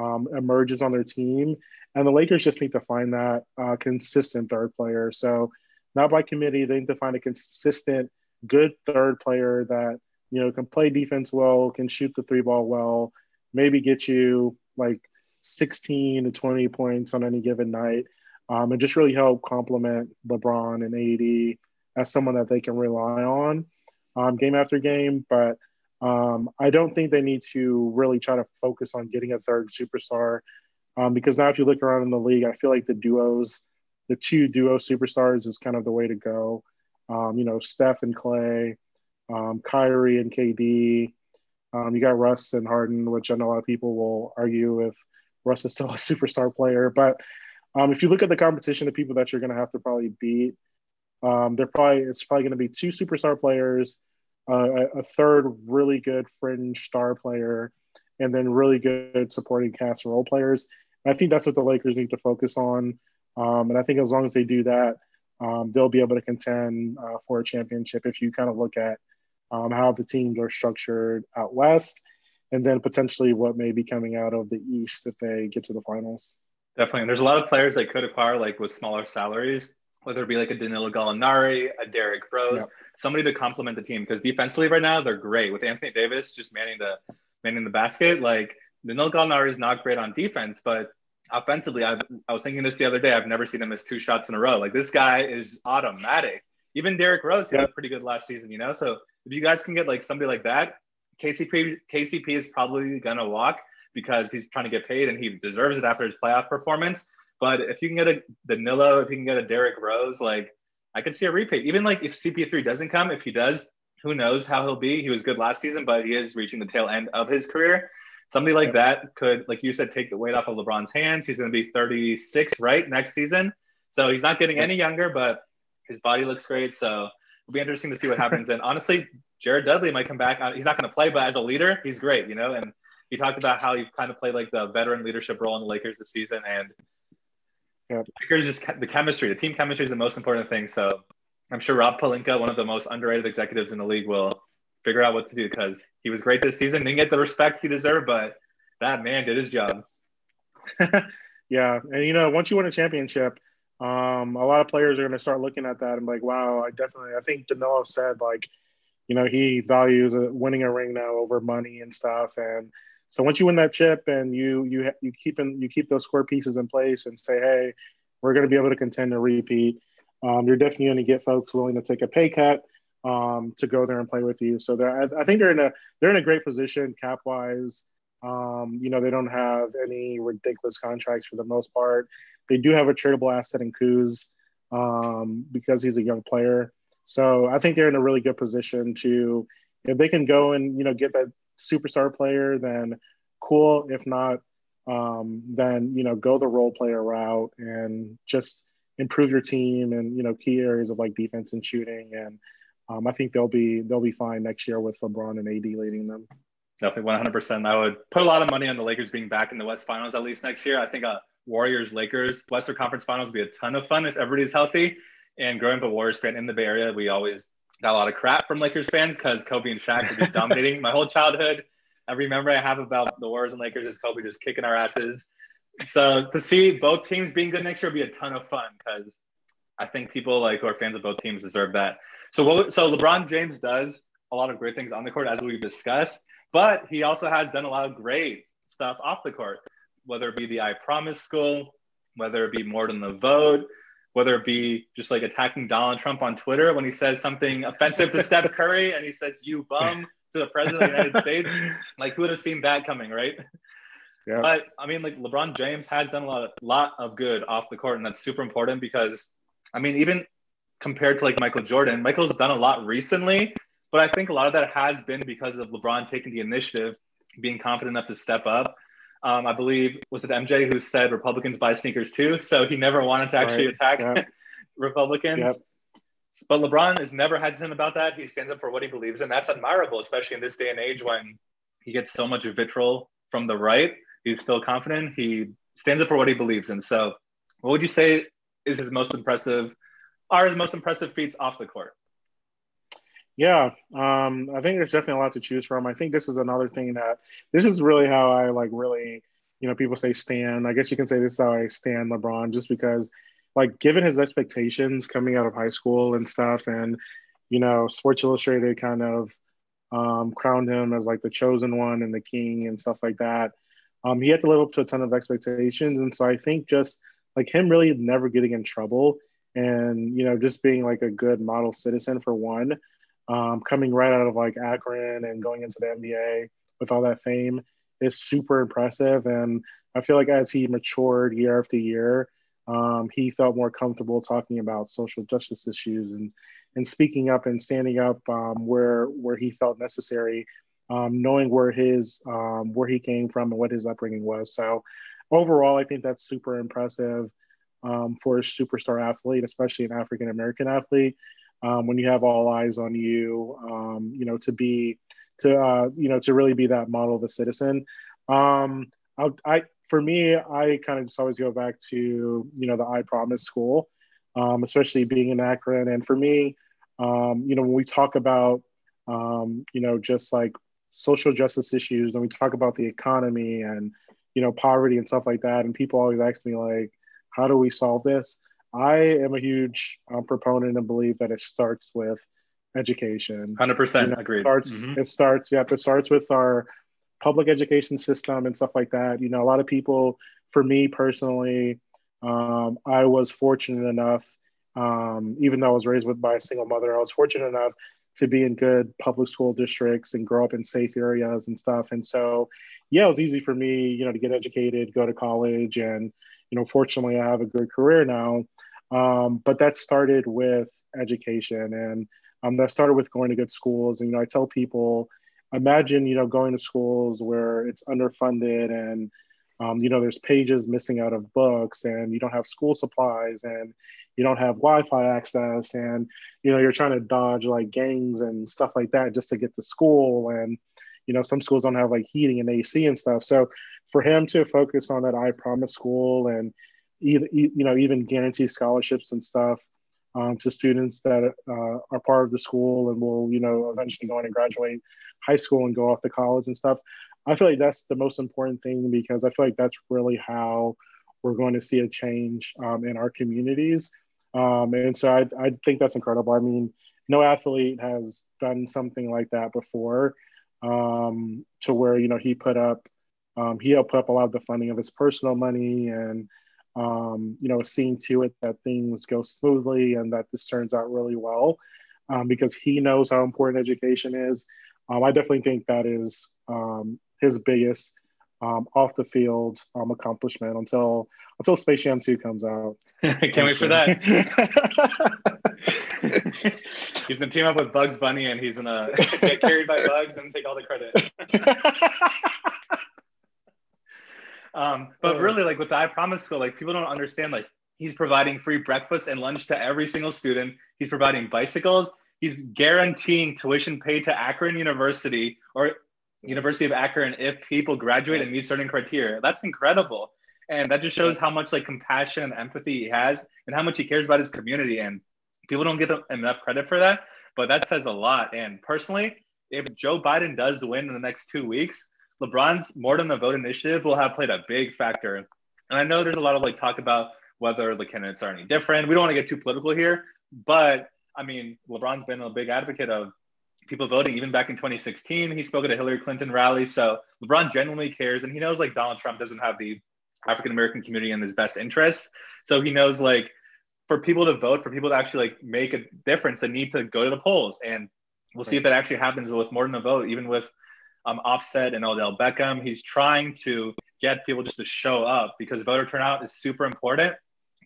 um, emerges on their team. And the Lakers just need to find that uh, consistent third player. So not by committee, they need to find a consistent good third player that you know can play defense well, can shoot the three ball well, maybe get you like 16 to 20 points on any given night, um, and just really help complement LeBron and AD as someone that they can rely on um, game after game. But um, I don't think they need to really try to focus on getting a third superstar um, because now if you look around in the league, I feel like the duos, the two duo superstars is kind of the way to go. Um, you know, Steph and Clay, um, Kyrie and KD. Um, you got Russ and Harden, which I know a lot of people will argue if Russ is still a superstar player. But um, if you look at the competition of people that you're going to have to probably beat, um, they're probably it's probably going to be two superstar players, uh, a, a third really good fringe star player, and then really good supporting cast role players. And I think that's what the Lakers need to focus on. Um, and I think as long as they do that, um, they'll be able to contend uh, for a championship if you kind of look at um, how the teams are structured out west and then potentially what may be coming out of the east if they get to the finals. Definitely. And there's a lot of players they could acquire like with smaller salaries, whether it be like a Danilo Gallinari, a Derrick Rose, yeah. somebody to complement the team. Because defensively right now they're great with Anthony Davis just manning the manning the basket. Like Danilo Gallinari is not great on defense, but offensively, I've, I was thinking this the other day. I've never seen him miss two shots in a row. Like this guy is automatic. Even Derrick Rose, he yeah. pretty good last season, you know. So if you guys can get like somebody like that, KCP KCP is probably gonna walk because he's trying to get paid and he deserves it after his playoff performance. But if you can get a Danilo, if you can get a Derrick Rose, like I could see a repeat. Even like if CP3 doesn't come, if he does, who knows how he'll be? He was good last season, but he is reaching the tail end of his career. Somebody like that could, like you said, take the weight off of LeBron's hands. He's going to be 36, right, next season. So he's not getting any younger, but his body looks great. So it'll be interesting to see what happens. and honestly, Jared Dudley might come back. Uh, he's not going to play, but as a leader, he's great, you know. And he talked about how he kind of played like the veteran leadership role in the Lakers this season. And yeah. Lakers just the chemistry, the team chemistry is the most important thing. So I'm sure Rob Pelinka, one of the most underrated executives in the league, will figure out what to do because he was great this season. Didn't get the respect he deserved, but that man did his job. yeah, and you know, once you win a championship, um, a lot of players are going to start looking at that and like, wow, I definitely. I think Danilo said like, you know, he values winning a ring now over money and stuff, and so once you win that chip and you you you keep in, you keep those square pieces in place and say, hey, we're going to be able to contend to repeat. Um, you're definitely going to get folks willing to take a pay cut um, to go there and play with you. So I, I, think they're in a they're in a great position cap wise. Um, you know, they don't have any ridiculous contracts for the most part. They do have a tradable asset in Kuz um, because he's a young player. So I think they're in a really good position to if they can go and you know get that superstar player, then cool. If not, um, then you know go the role player route and just improve your team and you know key areas of like defense and shooting and um, I think they'll be they'll be fine next year with LeBron and AD leading them. Definitely 100%. I would put a lot of money on the Lakers being back in the West Finals at least next year. I think a Warriors Lakers Western Conference Finals would be a ton of fun if everybody's healthy. And growing up a Warriors fan in the Bay Area, we always got a lot of crap from Lakers fans because Kobe and Shaq were just dominating my whole childhood. Every memory I have about the Warriors and Lakers is Kobe just kicking our asses. So to see both teams being good next year would be a ton of fun because I think people like who are fans of both teams deserve that. So what, so LeBron James does a lot of great things on the court as we've discussed, But he also has done a lot of great stuff off the court, whether it be the I Promise School, whether it be more than the vote, whether it be just like attacking Donald Trump on Twitter when he says something offensive to Steph Curry and he says, you bum to the president of the United States. Like, who would have seen that coming, right? Yeah. But I mean, like LeBron James has done a lot, of, lot of good off the court, and that's super important because, I mean, even compared to like Michael Jordan, Michael's done a lot recently, but I think a lot of that has been because of LeBron taking the initiative, being confident enough to step up. Um, I believe was it MJ who said Republicans buy sneakers too, so he never wanted to actually right. attack yep. Republicans. Yep. But LeBron is never hesitant about that. He stands up for what he believes in. That's admirable, especially in this day and age when he gets so much vitriol from the right he's still confident. He stands up for what he believes in. So, what would you say is his most impressive, are his most impressive feats off the court? Yeah, um, I think there's definitely a lot to choose from. I think this is another thing that this is really how I like really, you know, people say Stan. I guess you can say this is how I stand LeBron, just because, like, given his expectations coming out of high school and stuff, and you know, Sports Illustrated kind of um, crowned him as like the chosen one and the king and stuff like that. Um, he had to live up to a ton of expectations, and so I think just like him really never getting in trouble, and you know just being like a good model citizen for one, um, coming right out of like Akron and going into the NBA with all that fame is super impressive. And I feel like as he matured year after year, um, he felt more comfortable talking about social justice issues and and speaking up and standing up um, where where he felt necessary um, knowing where his um, where he came from and what his upbringing was. So overall, I think that's super impressive um, for a superstar athlete, especially an African American athlete. Um, when you have all eyes on you, um, you know, to be to uh, you know to really be that model of a citizen. Um, I, I for me, I kind of just always go back to you know the I Promise school, especially being in Akron, and for me, you know, when we talk about um, you know, just like social justice issues and we talk about the economy and you know poverty and stuff like that and people always ask me like how do we solve this? I am a huge um, proponent and believe that it starts with education. 100% you know, agreed. it starts, mm-hmm. it starts yeah it starts with our public education system and stuff like that. You know a lot of people for me personally um, i was fortunate enough um, even though i was raised with by a single mother i was fortunate enough to be in good public school districts and grow up in safe areas and stuff. And so, yeah, it was easy for me, you know, to get educated, go to college, and you know, fortunately, I have a good career now. Um, but that started with education, and um, that started with going to good schools. And you know, I tell people, imagine you know going to schools where it's underfunded and um, you know there's pages missing out of books and you don't have school supplies and you don't have Wi-Fi access, and you know you're trying to dodge like gangs and stuff like that just to get to school, and you know some schools don't have like heating and AC and stuff. So for him to focus on that I Promise school and even you know even guarantee scholarships and stuff um, to students that uh, are part of the school and will you know eventually go on and graduate high school and go off to college and stuff. I feel like that's the most important thing because I feel like that's really how we're going to see a change um, in our communities um, and so I, I think that's incredible. I mean, no athlete has done something like that before um, to where, you know, he put up, um, he helped put up a lot of the funding of his personal money and, um, you know, seeing to it that things go smoothly and that this turns out really well um, because he knows how important education is. Um, I definitely think that is um, his biggest um, off the field um, accomplishment until until Space Jam 2 comes out. Can't wait for that. he's gonna team up with Bugs Bunny and he's gonna get carried by Bugs and take all the credit. Um, but really, like with the I Promise School, like people don't understand. Like he's providing free breakfast and lunch to every single student. He's providing bicycles. He's guaranteeing tuition paid to Akron University or University of Akron if people graduate and meet certain criteria. That's incredible. And that just shows how much like compassion and empathy he has and how much he cares about his community. And people don't get enough credit for that, but that says a lot. And personally, if Joe Biden does win in the next two weeks, LeBron's more than the vote initiative will have played a big factor. And I know there's a lot of like talk about whether the candidates are any different. We don't want to get too political here, but I mean, LeBron's been a big advocate of people voting. Even back in 2016, he spoke at a Hillary Clinton rally. So LeBron genuinely cares, and he knows like Donald Trump doesn't have the African American community in his best interest. So he knows like for people to vote, for people to actually like make a difference, they need to go to the polls. And we'll see if that actually happens with more than a vote, even with um, Offset and Odell Beckham. He's trying to get people just to show up because voter turnout is super important.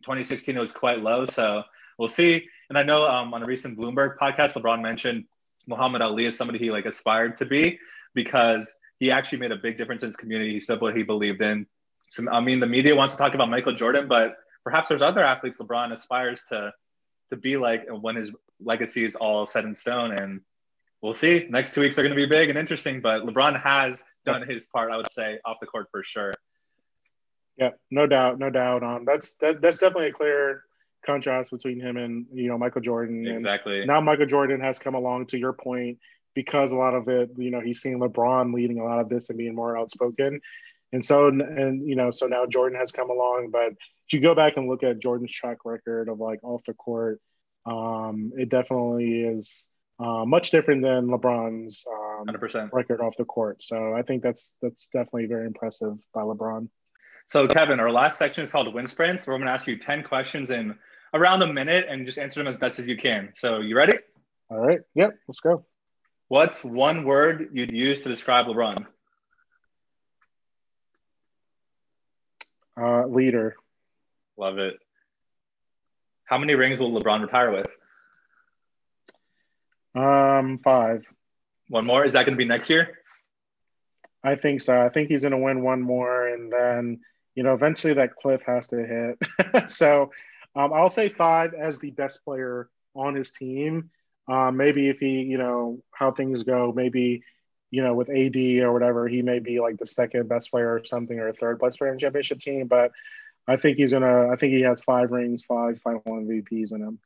2016 it was quite low, so we'll see. And I know um, on a recent Bloomberg podcast, LeBron mentioned Muhammad Ali as somebody he like aspired to be because he actually made a big difference in his community. He said what he believed in. So, I mean, the media wants to talk about Michael Jordan, but perhaps there's other athletes LeBron aspires to to be like when his legacy is all set in stone. And we'll see. Next two weeks are going to be big and interesting, but LeBron has done his part, I would say, off the court for sure. Yeah, no doubt, no doubt. Um, that's that, that's definitely a clear contrast between him and you know Michael Jordan. Exactly. And now Michael Jordan has come along. To your point, because a lot of it, you know, he's seen LeBron leading a lot of this and being more outspoken, and so and you know, so now Jordan has come along. But if you go back and look at Jordan's track record of like off the court, um, it definitely is uh, much different than LeBron's um, 100%. record off the court. So I think that's that's definitely very impressive by LeBron. So Kevin, our last section is called Wind Sprints. Where we're going to ask you ten questions in around a minute and just answer them as best as you can. So you ready? All right. Yep. Let's go. What's one word you'd use to describe LeBron? Uh, leader. Love it. How many rings will LeBron retire with? Um, five. One more. Is that going to be next year? I think so. I think he's going to win one more, and then you know eventually that cliff has to hit. so um, I'll say five as the best player on his team. Um, maybe if he, you know, how things go, maybe you know with AD or whatever, he may be like the second best player or something, or a third best player in the championship team. But I think he's gonna. I think he has five rings, five final MVPs in him.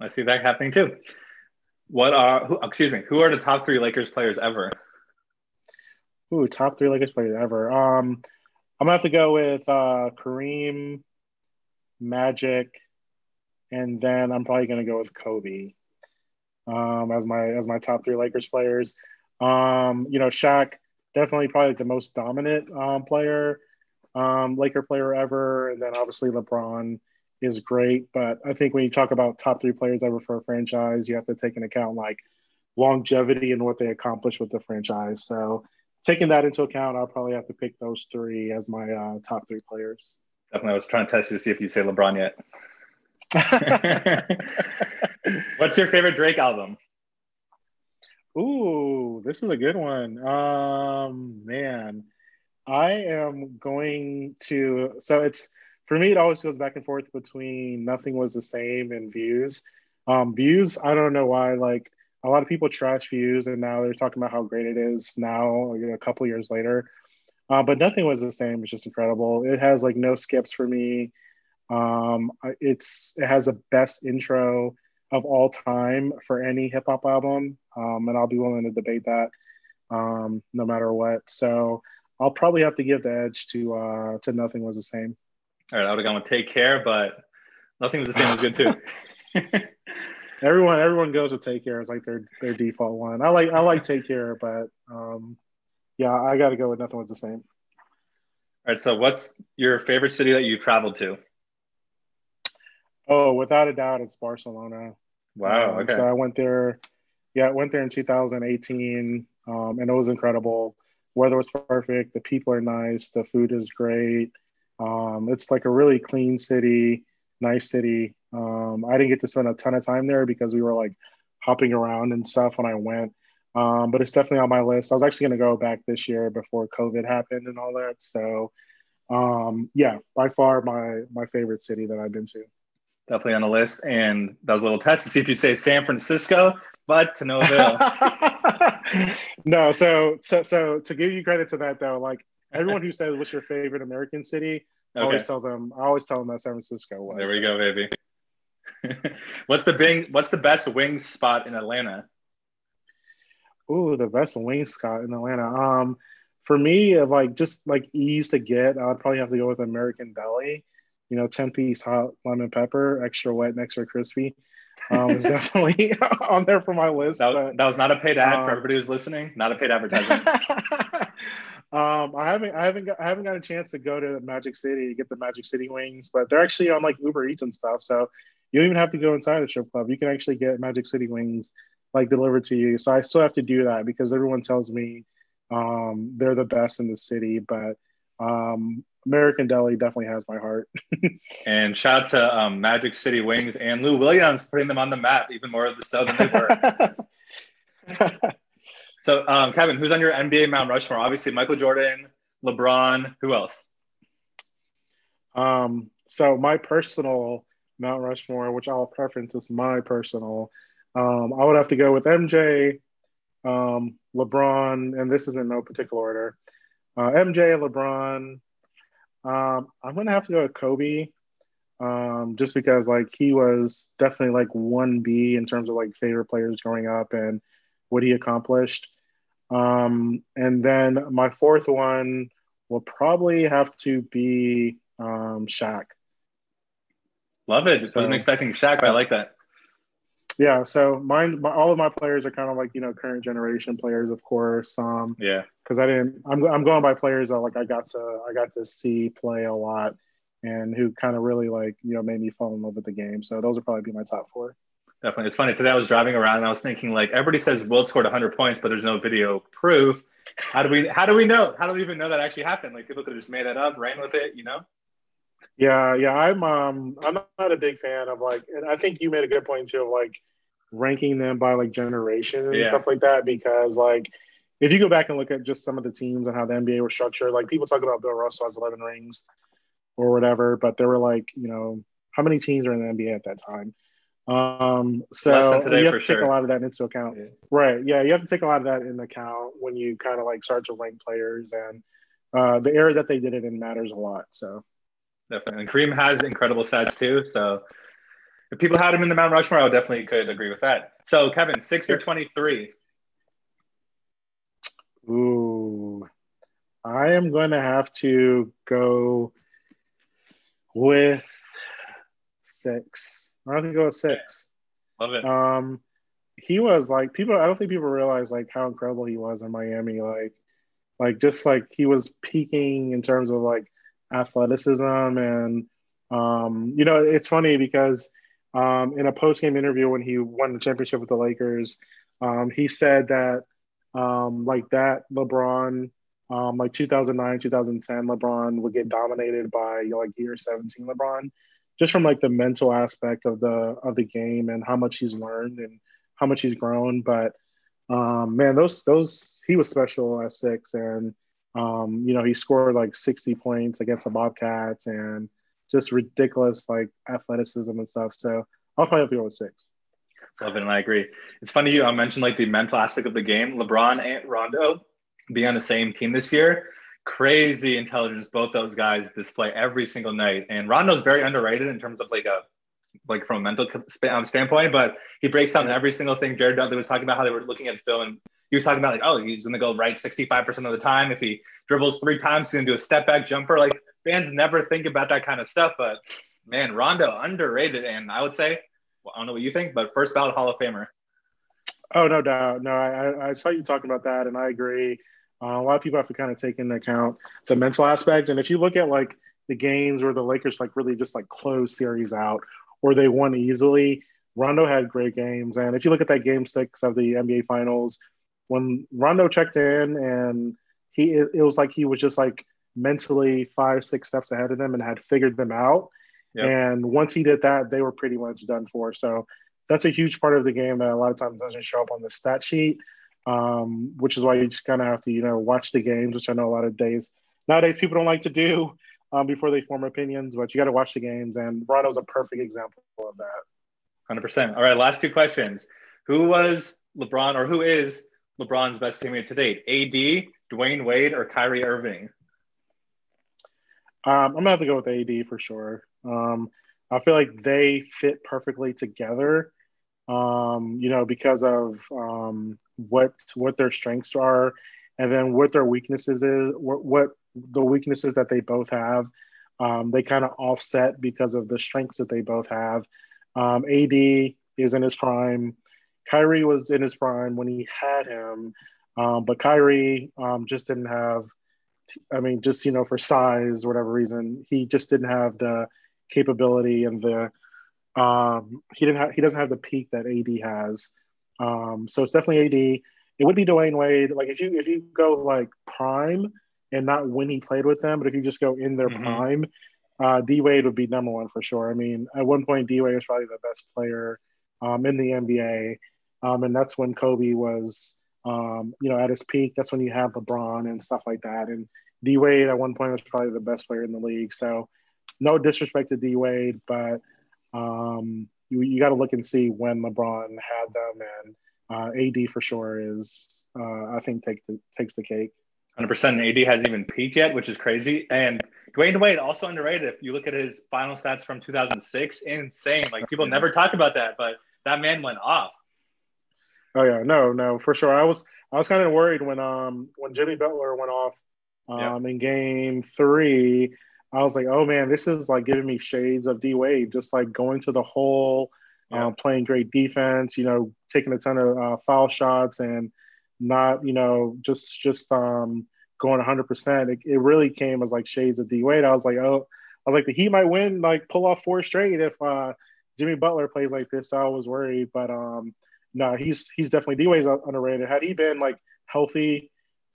I see that happening too. What are who, excuse me? Who are the top three Lakers players ever? Ooh, top three Lakers players ever. Um, I'm gonna have to go with uh, Kareem, Magic, and then I'm probably gonna go with Kobe um, as my as my top three Lakers players. Um, you know, Shaq definitely probably the most dominant um, player, um, Laker player ever, and then obviously LeBron is great. But I think when you talk about top three players ever for a franchise, you have to take into account like longevity and what they accomplished with the franchise. So taking that into account, I'll probably have to pick those three as my uh, top three players. Definitely. I was trying to test you to see if you say LeBron yet. What's your favorite Drake album? Ooh, this is a good one. Um, man, I am going to. So it's for me, it always goes back and forth between nothing was the same and views. Um, views, I don't know why. Like a lot of people trash views, and now they're talking about how great it is now, you know, a couple years later. Uh, but nothing was the same. It's just incredible. It has like no skips for me. Um, it's it has the best intro of all time for any hip hop album, um, and I'll be willing to debate that um, no matter what. So I'll probably have to give the edge to uh, to Nothing Was the Same. All right, I would have gone with Take Care, but Nothing Was the Same was good too. everyone everyone goes with Take Care as like their their default one. I like I like Take Care, but um, yeah, I got to go with Nothing Was the Same. All right, so what's your favorite city that you traveled to? Oh, without a doubt, it's Barcelona. Wow. Um, okay. So I went there. Yeah, I went there in 2018, um, and it was incredible. Weather was perfect. The people are nice. The food is great. Um, it's like a really clean city, nice city. Um, I didn't get to spend a ton of time there because we were like hopping around and stuff when I went. Um, but it's definitely on my list. I was actually going to go back this year before COVID happened and all that. So, um, yeah, by far my my favorite city that I've been to definitely on the list. And that was a little test to see if you say San Francisco, but to no avail. no, so so so to give you credit to that though, like everyone who says what's your favorite American city, I always tell them I always tell them that San Francisco was. There we go, baby. what's the bing what's the best wing spot in Atlanta? Ooh, the best wing spot in Atlanta. Um for me, like just like ease to get, I'd probably have to go with American Deli you know, 10 piece hot lemon pepper, extra wet and extra crispy. um, is definitely on there for my list. That, but, that was not a paid ad um, for everybody who's listening. Not a paid advertisement. Um, I haven't, I haven't, got, I haven't got a chance to go to Magic City to get the Magic City wings, but they're actually on like Uber Eats and stuff. So you don't even have to go inside the strip club. You can actually get Magic City wings like delivered to you. So I still have to do that because everyone tells me um, they're the best in the city, but um, American Deli definitely has my heart. and shout out to um, Magic City Wings and Lou Williams putting them on the map even more of the so than they were. So, um, Kevin, who's on your NBA Mount Rushmore? Obviously, Michael Jordan, LeBron. Who else? Um, so my personal Mount Rushmore, which I'll preference as my personal, um, I would have to go with MJ, um, LeBron, and this is in no particular order. Uh, MJ, LeBron, um, I'm gonna have to go with Kobe, um, just because like he was definitely like one B in terms of like favorite players growing up and what he accomplished. Um, and then my fourth one will probably have to be um, Shaq. Love it. So, Wasn't expecting Shaq, but I like that. Yeah, so mine, my, all of my players are kind of like you know current generation players, of course. Um, yeah, because I didn't. I'm I'm going by players that like I got to I got to see play a lot, and who kind of really like you know made me fall in love with the game. So those would probably be my top four. Definitely, it's funny. Today I was driving around and I was thinking like everybody says Wilt scored 100 points, but there's no video proof. How do we how do we know? How do we even know that actually happened? Like people could have just made that up, ran with it, you know? Yeah, yeah. I'm um I'm not a big fan of like, and I think you made a good point too of like ranking them by like generation and yeah. stuff like that because like if you go back and look at just some of the teams and how the NBA was structured, like people talk about Bill Russell has 11 rings or whatever, but there were like, you know, how many teams are in the NBA at that time? Um, so you have to sure. take a lot of that into account. Yeah. Right. Yeah. You have to take a lot of that into account when you kind of like start to rank players and uh, the era that they did it in matters a lot. So definitely. And Kareem has incredible stats too. So if people had him in the Mount Rushmore, I would definitely could agree with that. So Kevin, six or 23? Ooh, I am going to have to go with six. I have to go with six. Love it. Um, he was like people. I don't think people realize like how incredible he was in Miami. Like, like just like he was peaking in terms of like athleticism and um, you know, it's funny because um, in a post game interview when he won the championship with the Lakers, um, he said that um, like that LeBron, um, like 2009, 2010 LeBron would get dominated by like year 17 LeBron, just from like the mental aspect of the of the game and how much he's learned and how much he's grown. But um, man, those those he was special at six, and um, you know he scored like 60 points against the Bobcats and just ridiculous like athleticism and stuff. So I'll probably have to go with six. Love it, and I agree. It's funny you uh, mentioned like the mental aspect of the game. LeBron and Rondo being on the same team this year, crazy intelligence. Both those guys display every single night, and Rondo's very underrated in terms of like a like from a mental um, standpoint, but he breaks down every single thing. Jared Dudley was talking about how they were looking at film and he was talking about like, oh, he's going to go right 65% of the time. If he dribbles three times, he's going to do a step back jumper. Like fans never think about that kind of stuff, but man, Rondo underrated. And I would say well, I don't know what you think, but first ballot Hall of Famer. Oh, no doubt. No, I, I saw you talking about that, and I agree. Uh, a lot of people have to kind of take into account the mental aspect. And if you look at like the games where the Lakers like really just like close series out or they won easily, Rondo had great games. And if you look at that game six of the NBA Finals, when Rondo checked in and he, it, was like he was just like mentally five, six steps ahead of them and had figured them out. Yep. And once he did that, they were pretty much done for. So that's a huge part of the game that a lot of times doesn't show up on the stat sheet, um, which is why you just kind of have to, you know, watch the games, which I know a lot of days nowadays people don't like to do um, before they form opinions, but you got to watch the games. And Rondo's a perfect example of that. 100%. All right, last two questions. Who was LeBron or who is LeBron's best teammate to date? AD, Dwyane Wade, or Kyrie Irving? Um, I'm gonna have to go with AD for sure. Um, I feel like they fit perfectly together. Um, you know, because of um, what what their strengths are, and then what their weaknesses is. What, what the weaknesses that they both have, um, they kind of offset because of the strengths that they both have. Um, AD is in his prime. Kyrie was in his prime when he had him, um, but Kyrie um, just didn't have. I mean, just you know, for size, whatever reason, he just didn't have the capability and the. Um, he didn't have. He doesn't have the peak that AD has. Um, so it's definitely AD. It would be Dwyane Wade. Like if you if you go like prime and not when he played with them, but if you just go in their mm-hmm. prime, uh, D Wade would be number one for sure. I mean, at one point, D Wade was probably the best player um, in the NBA, um, and that's when Kobe was, um, you know, at his peak. That's when you have LeBron and stuff like that. And D Wade at one point was probably the best player in the league. So, no disrespect to D Wade, but um, you, you got to look and see when LeBron had them, and uh, AD for sure is, uh, I think, take the, takes the cake. 100% AD hasn't even peaked yet, which is crazy. And Dwyane Wade also underrated. If you look at his final stats from 2006, insane. Like people never talk about that, but that man went off. Oh yeah, no, no, for sure. I was I was kind of worried when um when Jimmy Butler went off um in game three. I was like, oh man, this is like giving me shades of D Wade, just like going to the hole, um, playing great defense, you know, taking a ton of uh, foul shots and not, you know, just just um going 100%. It, it really came as like shades of D Wade. I was like, oh, I was like, the Heat might win, like pull off four straight if uh, Jimmy Butler plays like this. So I was worried, but um, no, he's he's definitely D Wade's underrated. Had he been like healthy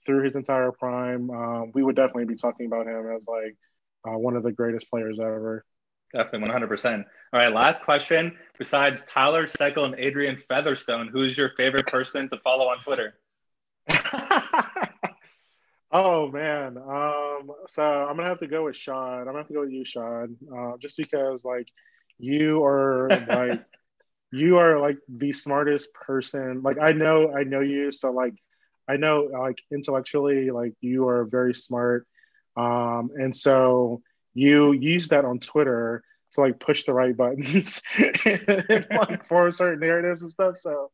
through his entire prime, um, we would definitely be talking about him as like uh, one of the greatest players ever. Definitely, 100%. All right, last question. Besides Tyler Seckel and Adrian Featherstone, who is your favorite person to follow on Twitter? Oh man, um, so I'm gonna have to go with Sean. I'm gonna have to go with you, Sean, uh, just because like you are like you are like the smartest person. Like I know, I know you, so like I know like intellectually, like you are very smart, um, and so you use that on Twitter to like push the right buttons and, like for certain narratives and stuff. So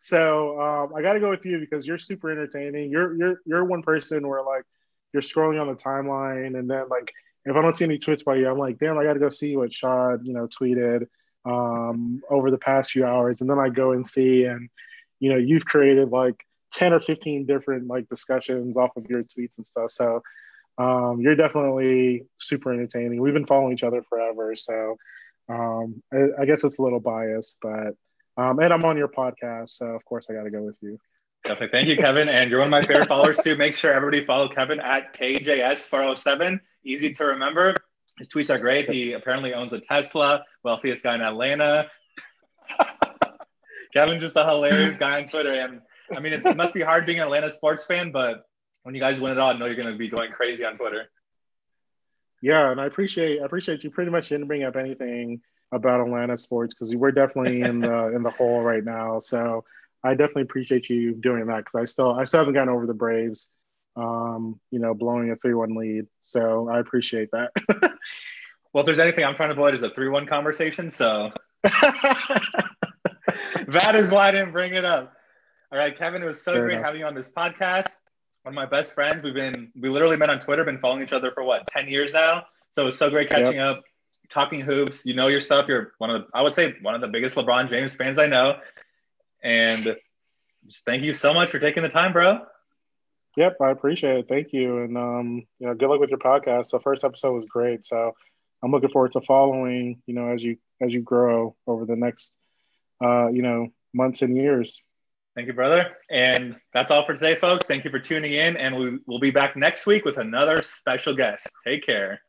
so um, I got to go with you because you're super entertaining. You're you're you're one person where like you're scrolling on the timeline, and then like if I don't see any tweets by you, I'm like, damn, I got to go see what Shad you know tweeted um, over the past few hours, and then I go and see, and you know, you've created like ten or fifteen different like discussions off of your tweets and stuff. So um, you're definitely super entertaining. We've been following each other forever, so um, I, I guess it's a little biased, but um, and I'm on your podcast, so of course I got to go with you. Definitely. Thank you, Kevin. And you're one of my favorite followers too. Make sure everybody follow Kevin at KJS407. Easy to remember. His tweets are great. He apparently owns a Tesla, wealthiest guy in Atlanta. Kevin, just a hilarious guy on Twitter. And I mean, it must be hard being an Atlanta sports fan, but when you guys win it all, I know you're going to be going crazy on Twitter. Yeah, and I appreciate I appreciate you pretty much didn't bring up anything about Atlanta sports because we're definitely in the in the hole right now. So I definitely appreciate you doing that because I still I still haven't gotten over the Braves, um, you know, blowing a three one lead. So I appreciate that. well, if there's anything I'm trying to avoid is a three one conversation. So that is why I didn't bring it up. All right, Kevin, it was so Fair great enough. having you on this podcast. One of my best friends. We've been we literally met on Twitter, been following each other for what ten years now. So it was so great catching yep. up talking hoops. You know your stuff. You're one of the, I would say one of the biggest LeBron James fans I know. And just thank you so much for taking the time, bro. Yep, I appreciate it. Thank you. And um, you know, good luck with your podcast. The first episode was great. So I'm looking forward to following, you know, as you as you grow over the next uh, you know, months and years. Thank you, brother. And that's all for today, folks. Thank you for tuning in. And we, we'll be back next week with another special guest. Take care.